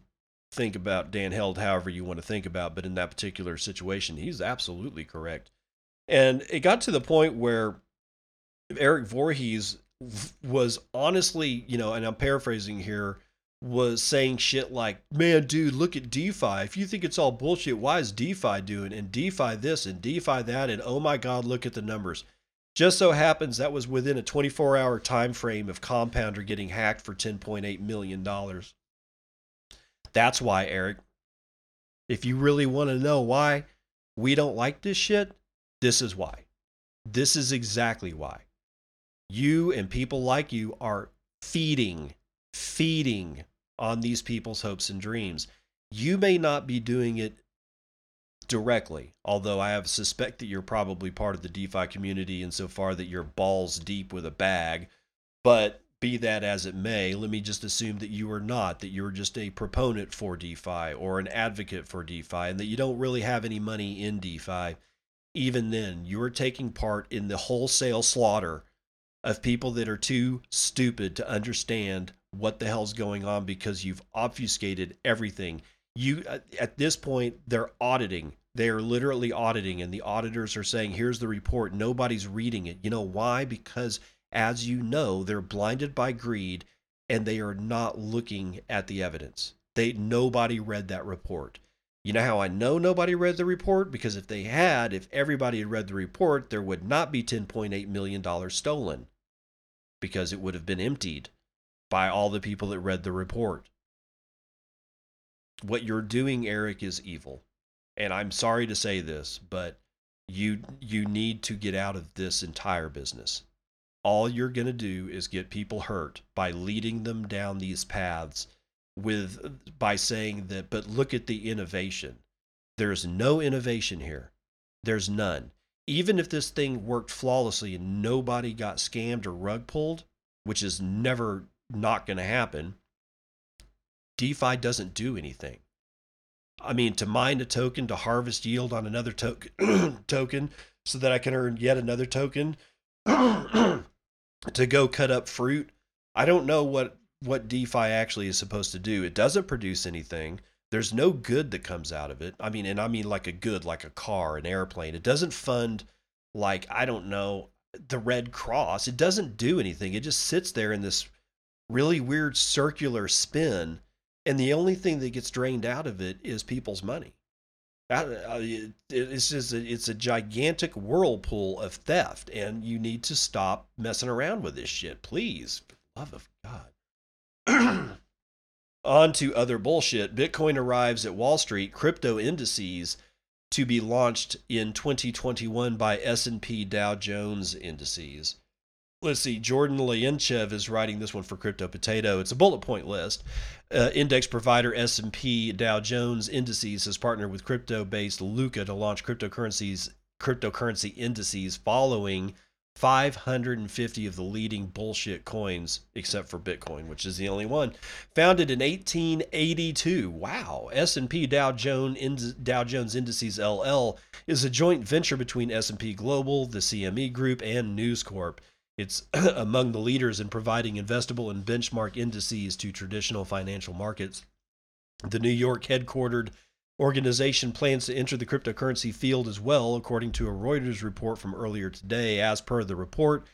think about Dan Held however you want to think about, but in that particular situation, he's absolutely correct. And it got to the point where Eric Voorhees was honestly, you know, and I'm paraphrasing here, was saying shit like, man, dude, look at DeFi. If you think it's all bullshit, why is DeFi doing? And DeFi this and DeFi that. And oh my God, look at the numbers. Just so happens that was within a 24 hour time frame of Compounder getting hacked for $10.8 million. That's why, Eric. If you really want to know why we don't like this shit, this is why. This is exactly why. You and people like you are feeding, feeding on these people's hopes and dreams. You may not be doing it directly, although I have suspect that you're probably part of the DeFi community insofar that you're balls deep with a bag. But be that as it may, let me just assume that you are not, that you're just a proponent for DeFi or an advocate for DeFi, and that you don't really have any money in DeFi. Even then, you're taking part in the wholesale slaughter of people that are too stupid to understand what the hell's going on because you've obfuscated everything you uh, at this point they're auditing. They are literally auditing and the auditors are saying here's the report. Nobody's reading it. You know why? Because as you know they're blinded by greed and they are not looking at the evidence. They nobody read that report. You know how I know nobody read the report? Because if they had, if everybody had read the report, there would not be $10.8 million stolen because it would have been emptied by all the people that read the report. What you're doing, Eric, is evil. And I'm sorry to say this, but you you need to get out of this entire business. All you're going to do is get people hurt by leading them down these paths with by saying that but look at the innovation. There's no innovation here. There's none. Even if this thing worked flawlessly and nobody got scammed or rug pulled, which is never not going to happen, DeFi doesn't do anything. I mean, to mine a token to harvest yield on another to- token so that I can earn yet another token to go cut up fruit. I don't know what what DeFi actually is supposed to do. It doesn't produce anything. There's no good that comes out of it. I mean, and I mean like a good, like a car, an airplane. It doesn't fund like I don't know the Red Cross. It doesn't do anything. It just sits there in this really weird circular spin and the only thing that gets drained out of it is people's money. Uh, it's just a, it's a gigantic whirlpool of theft, and you need to stop messing around with this shit, please. For the love of God. On to other bullshit. Bitcoin arrives at Wall Street. Crypto indices to be launched in 2021 by S&P Dow Jones indices let's see, Jordan Lyanchev is writing this one for Crypto Potato. It's a bullet point list. Uh, index provider S&P Dow Jones Indices has partnered with crypto-based Lukka to launch cryptocurrencies cryptocurrency indices following 550 of the leading bullshit coins except for Bitcoin, which is the only one. Founded in 1882. Wow. S&P Dow Jones Dow Jones Indices LL is a joint venture between S&P Global, the CME Group, and News Corp. It's among the leaders in providing investable and benchmark indices to traditional financial markets. The New York headquartered organization plans to enter the cryptocurrency field as well, according to a Reuters report from earlier today. As per the report,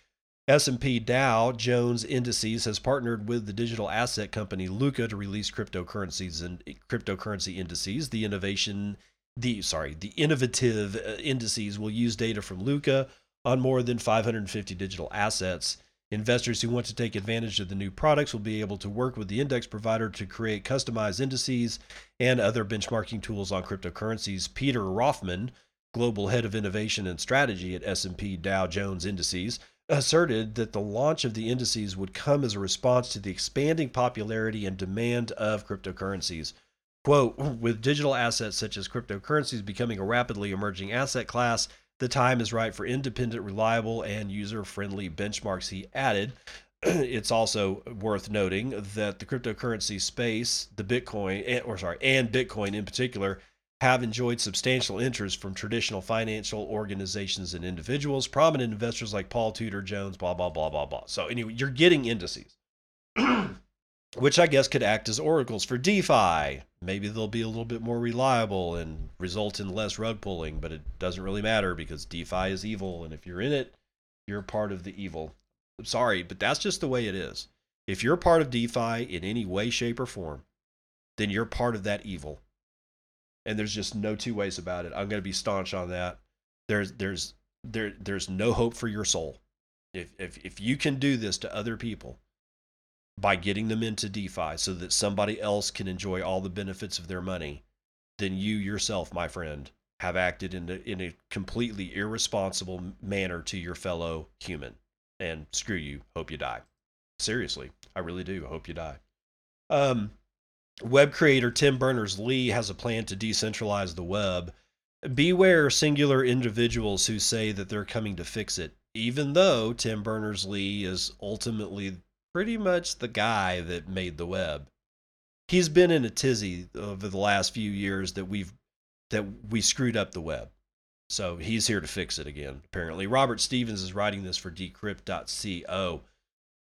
S&P Dow Jones Indices has partnered with the digital asset company Lukka to release cryptocurrencies and cryptocurrency indices. The innovation the sorry, the innovative uh, indices will use data from Lukka on more than 550 digital assets. Investors who want to take advantage of the new products will be able to work with the index provider to create customized indices and other benchmarking tools on cryptocurrencies. Peter Roffman, global head of innovation and strategy at S&P Dow Jones Indices, asserted that the launch of the indices would come as a response to the expanding popularity and demand of cryptocurrencies. Quote, with digital assets such as cryptocurrencies becoming a rapidly emerging asset class, the time is right for independent, reliable, and user friendly benchmarks, he added. it's also worth noting that the cryptocurrency space, the Bitcoin, eh, or sorry, and Bitcoin in particular, have enjoyed substantial interest from traditional financial organizations and individuals, prominent investors like Paul Tudor Jones, blah, blah, blah, blah, blah. So, anyway, you're getting indices. which I guess could act as oracles for DeFi. Maybe they'll be a little bit more reliable and result in less rug pulling, but it doesn't really matter because DeFi is evil. And if you're in it, you're part of the evil. I'm sorry, but that's just the way it is. If you're part of DeFi in any way, shape, or form, then you're part of that evil. And there's just no two ways about it. I'm going to be staunch on that. There's there's there there's no hope for your soul. If if if you can do this to other people, by getting them into DeFi so that somebody else can enjoy all the benefits of their money, then you yourself, my friend, have acted in a, in a completely irresponsible manner to your fellow human. And screw you. Hope you die. Seriously, I really do. Hope you die. Um, web creator Tim Berners Lee has a plan to decentralize the web. Beware singular individuals who say that they're coming to fix it, even though Tim Berners Lee is ultimately pretty much the guy that made the web. He's been in a tizzy over the last few years that we've that we screwed up the web. So he's here to fix it again, apparently. Robert Stevens is writing this for decrypt.co.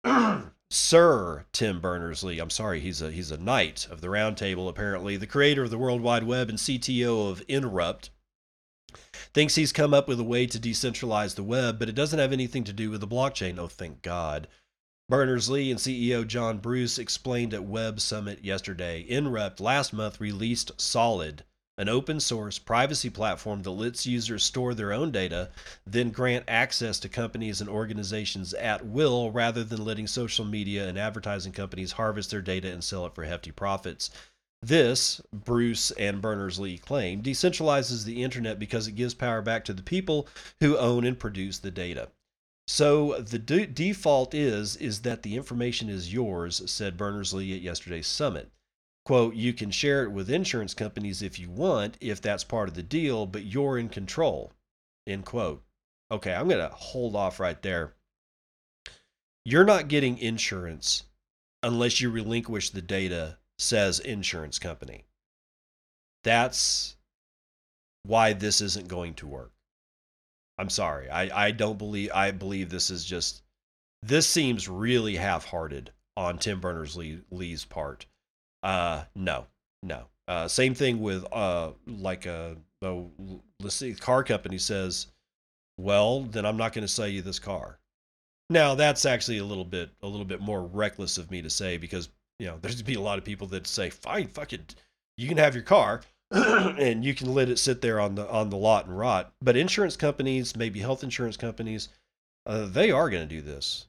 Sir Tim Berners Lee, I'm sorry, he's a he's a knight of the round table, apparently, the creator of the World Wide Web and CTO of Inrupt, thinks he's come up with a way to decentralize the web, but it doesn't have anything to do with the blockchain. Oh, thank God. Berners Lee and CEO John Bruce explained at Web Summit yesterday. Inrupt last month released Solid, an open source privacy platform that lets users store their own data, then grant access to companies and organizations at will rather than letting social media and advertising companies harvest their data and sell it for hefty profits. This, Bruce and Berners Lee claim, decentralizes the internet because it gives power back to the people who own and produce the data. So the de- default is is that the information is yours, said Berners Lee at yesterday's summit. Quote, you can share it with insurance companies if you want, if that's part of the deal, but you're in control. End quote. Okay, I'm going to hold off right there. You're not getting insurance unless you relinquish the data, says insurance company. That's why this isn't going to work. I'm sorry. I, I don't believe I believe this is just this seems really half-hearted on Tim Berners Lee, Lee's part. Uh, no, no. Uh, same thing with uh, like a, a let's see, car company says, well, then I'm not going to sell you this car. Now that's actually a little bit a little bit more reckless of me to say because you know there's be a lot of people that say, fine, fuck it, you can have your car. and you can let it sit there on the on the lot and rot. But insurance companies, maybe health insurance companies, uh, they are going to do this.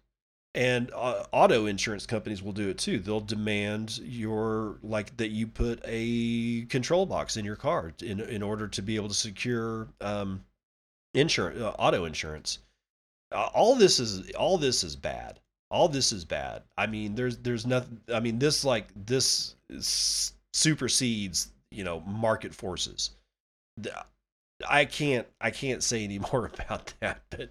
And uh, auto insurance companies will do it too. They'll demand your like that you put a control box in your car in in order to be able to secure um insurance uh, auto insurance. Uh, all this is all this is bad. All this is bad. I mean there's there's nothing i mean this like this supersedes you know market forces i can't i can't say any more about that but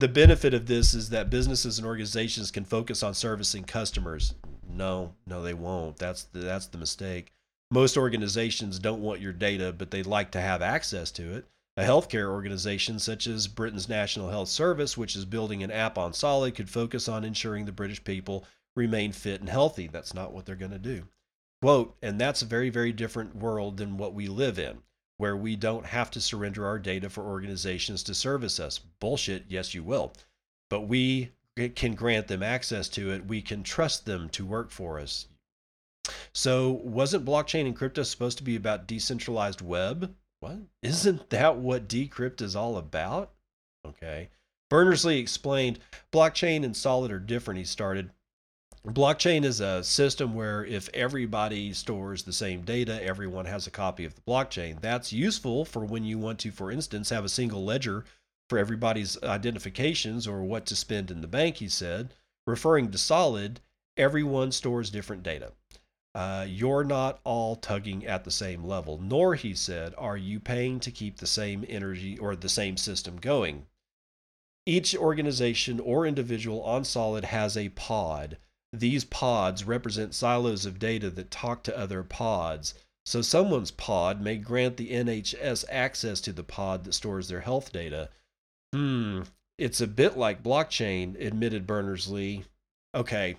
the benefit of this is that businesses and organizations can focus on servicing customers. No, no, they won't. That's the, that's the mistake. Most organizations don't want your data, but they'd like to have access to it. A healthcare organization such as Britain's National Health Service, which is building an app on Solid, could focus on ensuring the British people remain fit and healthy. That's not what they're going to do. Quote, and that's a very, very different world than what we live in where we don't have to surrender our data for organizations to service us. Bullshit, yes, you will. But we can grant them access to it. We can trust them to work for us. So, wasn't blockchain and crypto supposed to be about decentralized web? What? Isn't that what Decrypt is all about? Okay. Berners Lee explained blockchain and solid are different. He started Blockchain is a system where if everybody stores the same data, everyone has a copy of the blockchain. That's useful for when you want to, for instance, have a single ledger for everybody's identifications or what to spend in the bank, he said. Referring to solid, everyone stores different data. Uh, you're not all tugging at the same level, nor, he said, are you paying to keep the same energy or the same system going. Each organization or individual on Solid has a pod these pods represent silos of data that talk to other pods. So someone's pod may grant the NHS access to the pod that stores their health data. Hmm, it's a bit like blockchain, admitted Berners Lee. Okay,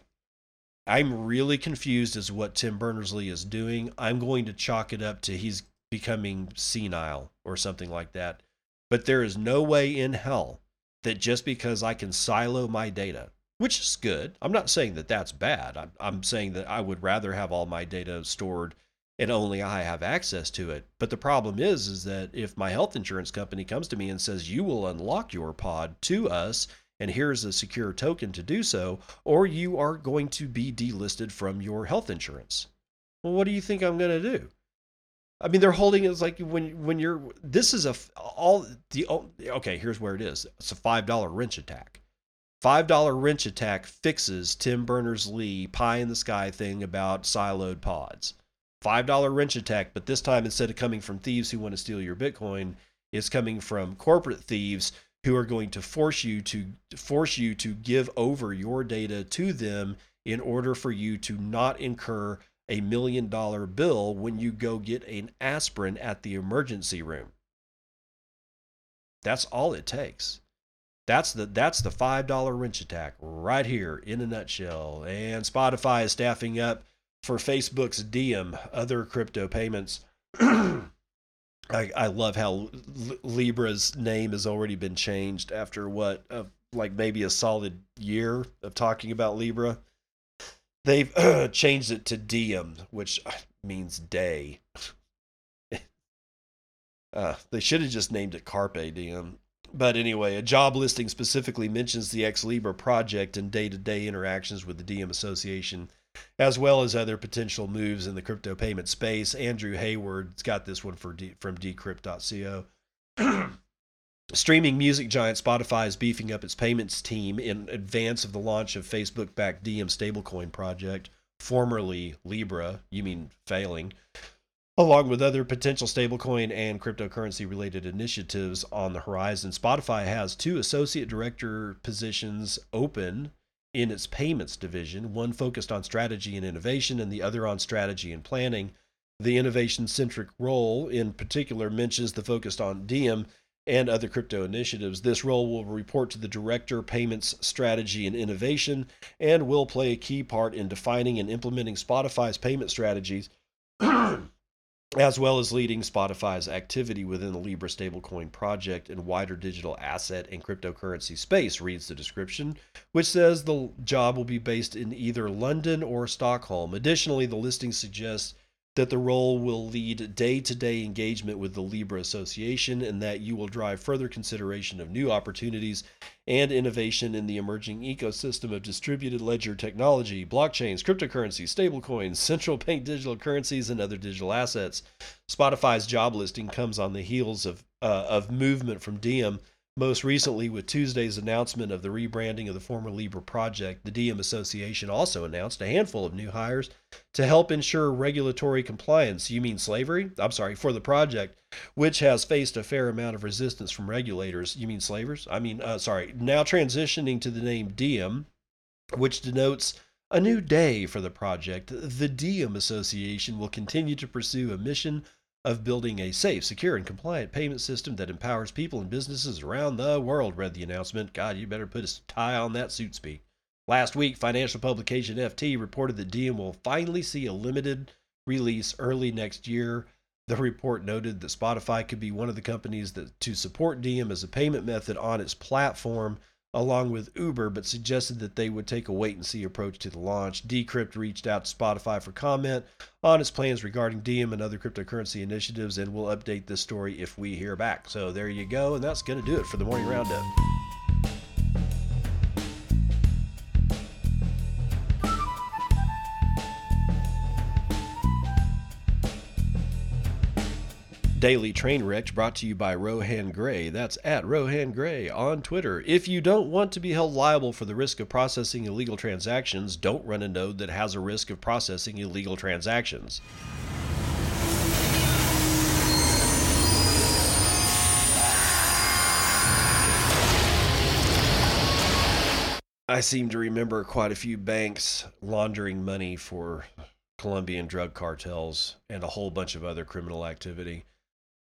I'm really confused as what Tim Berners Lee is doing. I'm going to chalk it up to he's becoming senile or something like that. But there is no way in hell that just because I can silo my data, which is good. I'm not saying that that's bad. I'm, I'm saying that I would rather have all my data stored and only I have access to it. But the problem is, is that if my health insurance company comes to me and says you will unlock your pod to us, and here's a secure token to do so, or you are going to be delisted from your health insurance. Well, what do you think I'm going to do? I mean, they're holding it like when when you're. This is a all the oh, okay. Here's where it is. It's a five dollar wrench attack. $5 wrench attack fixes Tim Berners Lee pie in the sky thing about siloed pods. $5 wrench attack, but this time instead of coming from thieves who want to steal your Bitcoin, it's coming from corporate thieves who are going to force you to force you to give over your data to them in order for you to not incur a million dollar bill when you go get an aspirin at the emergency room. That's all it takes. That's the that's the five dollar wrench attack right here in a nutshell. And Spotify is staffing up for Facebook's Diem, other crypto payments. I, I love how Libra's name has already been changed after what, uh, like maybe a solid year of talking about Libra. They've changed it to Diem, which means day. Uh, they should have just named it Carpe Diem. But anyway, a job listing specifically mentions the Ex Libra project and day to day interactions with the Diem Association, as well as other potential moves in the crypto payment space. Andrew Hayward's got this one for D- from decrypt.co. Streaming music giant Spotify is beefing up its payments team in advance of the launch of Facebook backed Diem stablecoin project, formerly Libra, you mean failing, along with other potential stablecoin and cryptocurrency related initiatives on the horizon. Spotify has two associate director positions open in its payments division, one focused on strategy and innovation, and the other on strategy and planning. The innovation centric role, in particular, mentions the focus on Diem and other crypto initiatives. This role will report to the Director, Payments Strategy and Innovation, and will play a key part in defining and implementing Spotify's payment strategies, as well as leading Spotify's activity within the Libra stablecoin project and wider digital asset and cryptocurrency space, reads the description, which says the job will be based in either London or Stockholm. Additionally, the listing suggests that the role will lead day to day engagement with the Libra Association and that you will drive further consideration of new opportunities and innovation in the emerging ecosystem of distributed ledger technology, blockchains, cryptocurrencies, stablecoins, central bank digital currencies, and other digital assets. Spotify's job listing comes on the heels of, uh, of movement from Diem most recently, with Tuesday's announcement of the rebranding of the former Libra project, the Diem Association also announced a handful of new hires to help ensure regulatory compliance. You mean slavery? I'm sorry, for the project, which has faced a fair amount of resistance from regulators. You mean slavers? I mean, uh, sorry, now transitioning to the name Diem, which denotes a new day for the project. The Diem Association will continue to pursue a mission of building a safe, secure, and compliant payment system that empowers people and businesses around the world, read the announcement. God, you better put a tie on that suit speak. Last week, financial publication FT reported that Diem will finally see a limited release early next year. The report noted that Spotify could be one of the companies that to support Diem as a payment method on its platform along with Uber, but suggested that they would take a wait and see approach to the launch. Decrypt reached out to Spotify for comment on its plans regarding Diem and other cryptocurrency initiatives, and we'll update this story if we hear back. So there you go, and that's going to do it for the morning roundup. Daily Train Wrecks brought to you by Rohan Grey. That's at Rohan Grey on Twitter. If you don't want to be held liable for the risk of processing illegal transactions, don't run a node that has a risk of processing illegal transactions. I seem to remember quite a few banks laundering money for Colombian drug cartels and a whole bunch of other criminal activity.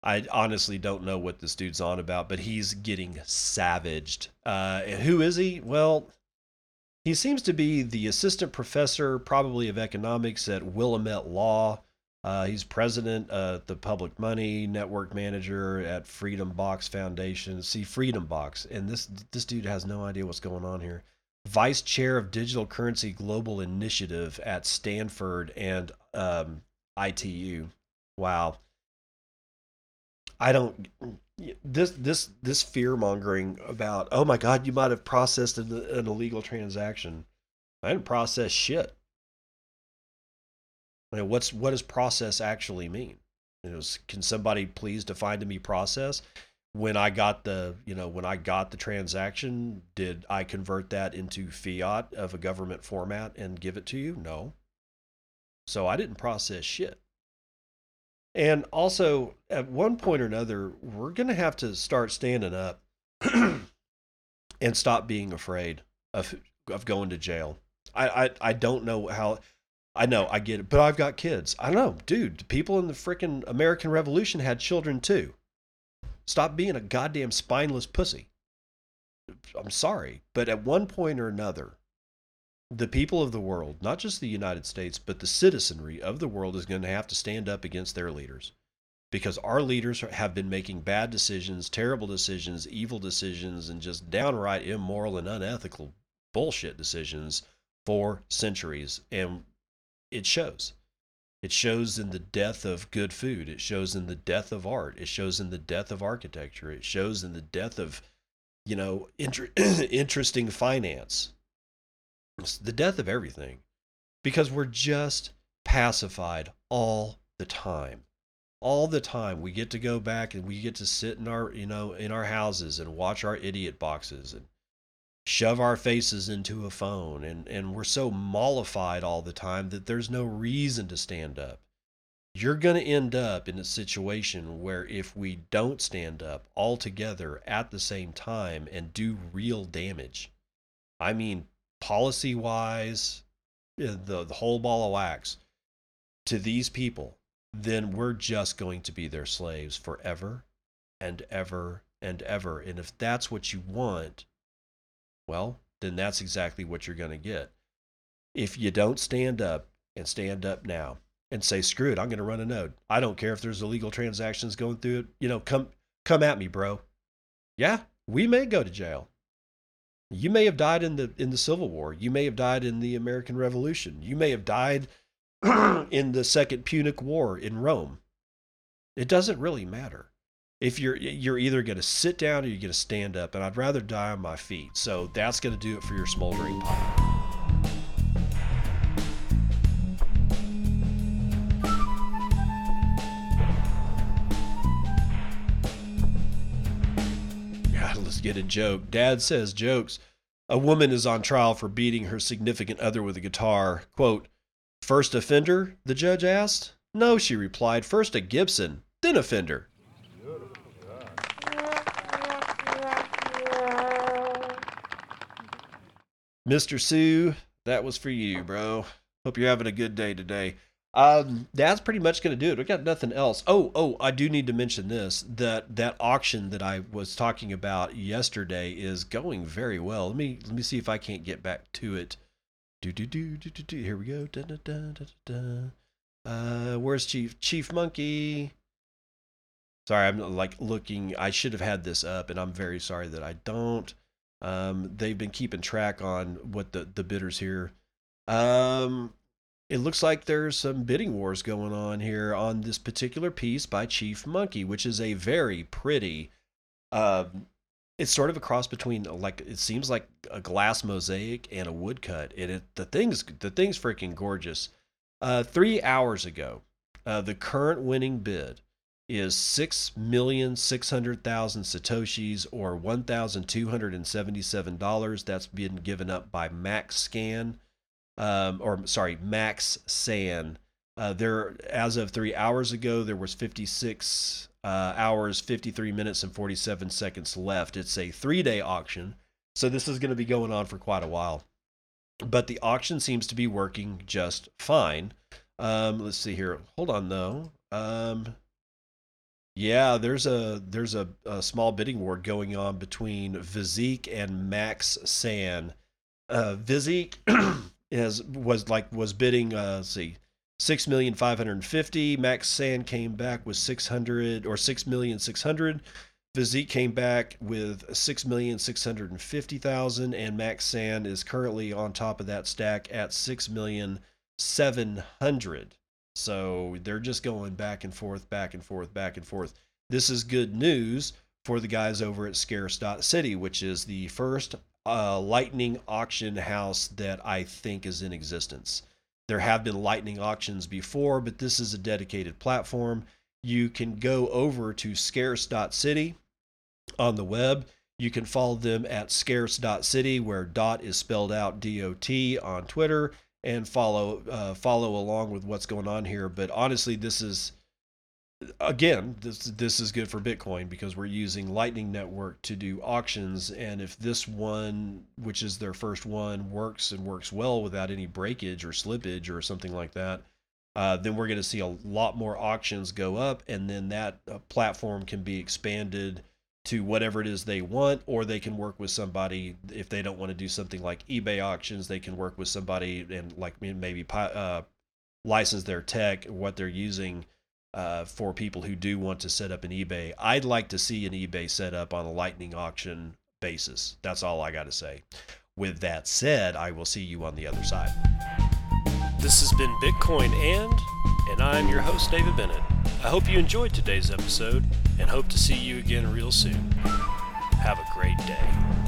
I honestly don't know what this dude's on about, but he's getting savaged. Uh, who is he? Well, he seems to be the assistant professor, probably of economics at Willamette Law. Uh, he's president of the Public Money Network manager at Freedom Box Foundation. See, Freedom Box, and this this dude has no idea what's going on here. Vice chair of Digital Currency Global Initiative at Stanford and um, ITU. Wow. I don't this this this fear mongering about oh my god you might have processed an, an illegal transaction. I didn't process shit. I mean, what's what does process actually mean? You know, can somebody please define to me process? When I got the you know when I got the transaction, did I convert that into fiat of a government format and give it to you? No. So I didn't process shit. And also, at one point or another, we're going to have to start standing up and stop being afraid of of going to jail. I, I, I don't know how. I know I get it, but I've got kids. I don't know, dude. People in the freaking American Revolution had children too. Stop being a goddamn spineless pussy. I'm sorry, but at one point or another, the people of the world, not just the United States, but the citizenry of the world is going to have to stand up against their leaders because our leaders have been making bad decisions, terrible decisions, evil decisions, and just downright immoral and unethical bullshit decisions for centuries. And it shows. It shows in the death of good food. It shows in the death of art. It shows in the death of architecture. It shows in the death of, you know, inter- interesting finance. The death of everything because we're just pacified all the time. All the time we get to go back and we get to sit in our, you know, in our houses and watch our idiot boxes and shove our faces into a phone and, and we're so mollified all the time that there's no reason to stand up. You're going to end up in a situation where if we don't stand up all together at the same time and do real damage, I mean, policy wise, eh, the, the whole ball of wax to these people, then we're just going to be their slaves forever and ever and ever. And if that's what you want, well, then that's exactly what you're going to get. If you don't stand up and stand up now and say, screw it, I'm going to run a node. I don't care if there's illegal transactions going through it. You know, come come at me, bro. Yeah, we may go to jail. You may have died in the in the Civil War. You may have died in the American Revolution. You may have died in the Second Punic War in Rome. It doesn't really matter if you're you're either going to sit down or you're going to stand up and i'd rather die on my feet so that's going to do it for your smoldering pile get a joke dad says jokes a woman is on trial for beating her significant other with a guitar quote first offender the judge asked no she replied first a gibson then a fender Mr. Sue, that was for you, bro. Hope you're having a good day today. Um, that's pretty much going to do it. We got nothing else. Oh, oh, I do need to mention this that that auction that I was talking about yesterday is going very well. Let me let me see if I can't get back to it. Do do do do do do. Here we go. Da, da, da, da, da. Uh, where's Chief Chief Monkey? Sorry, I'm like looking. I should have had this up, and I'm very sorry that I don't. Um, they've been keeping track on what the the bidders here. Um, it looks like there's some bidding wars going on here on this particular piece by Chief Monkey, which is a very pretty. Um, it's sort of a cross between like it seems like a glass mosaic and a woodcut. and it the thing's the thing's freaking gorgeous. Uh, three hours ago, uh, the current winning bid is 6,600,000 Satoshis or $1,277. That's been given up by Max Scan, um, or sorry, Max San. Uh, there, as of three hours ago, there was 56 uh, hours, 53 minutes, and 47 seconds left. It's a three-day auction, so this is going to be going on for quite a while. But the auction seems to be working just fine. Um, let's see here. Hold on, though. Um, yeah, there's a there's a, a small bidding war going on between Vizik and Max San. Uh, is was like was bidding. Uh, let's see, six million five hundred fifty. Max Sand came back with six hundred or six million six hundred. Vizik came back with six million six hundred and fifty thousand, and Max Sand is currently on top of that stack at six million seven hundred. So they're just going back and forth, back and forth, back and forth. This is good news for the guys over at Scarce.city, which is the first uh, Lightning auction house that I think is in existence. There have been Lightning auctions before, but this is a dedicated platform. You can go over to Scarce.city on the web. You can follow them at scarce.city, where dot is spelled out D O T on Twitter and follow uh, follow along with what's going on here. But honestly, this is again this this is good for Bitcoin because we're using Lightning Network to do auctions, and if this one, which is their first one, works and works well without any breakage or slippage or something like that. Uh, then we're going to see a lot more auctions go up, and then that uh, platform can be expanded to whatever it is they want, or they can work with somebody if they don't want to do something like eBay auctions. They can work with somebody and like maybe uh, license their tech, what they're using uh, for people who do want to set up an eBay. I'd like to see an eBay set up on a Lightning auction basis. That's all I got to say. With that said, I will see you on the other side. This has been Bitcoin and, and I'm your host, David Bennett. I hope you enjoyed today's episode and hope to see you again real soon. Have a great day.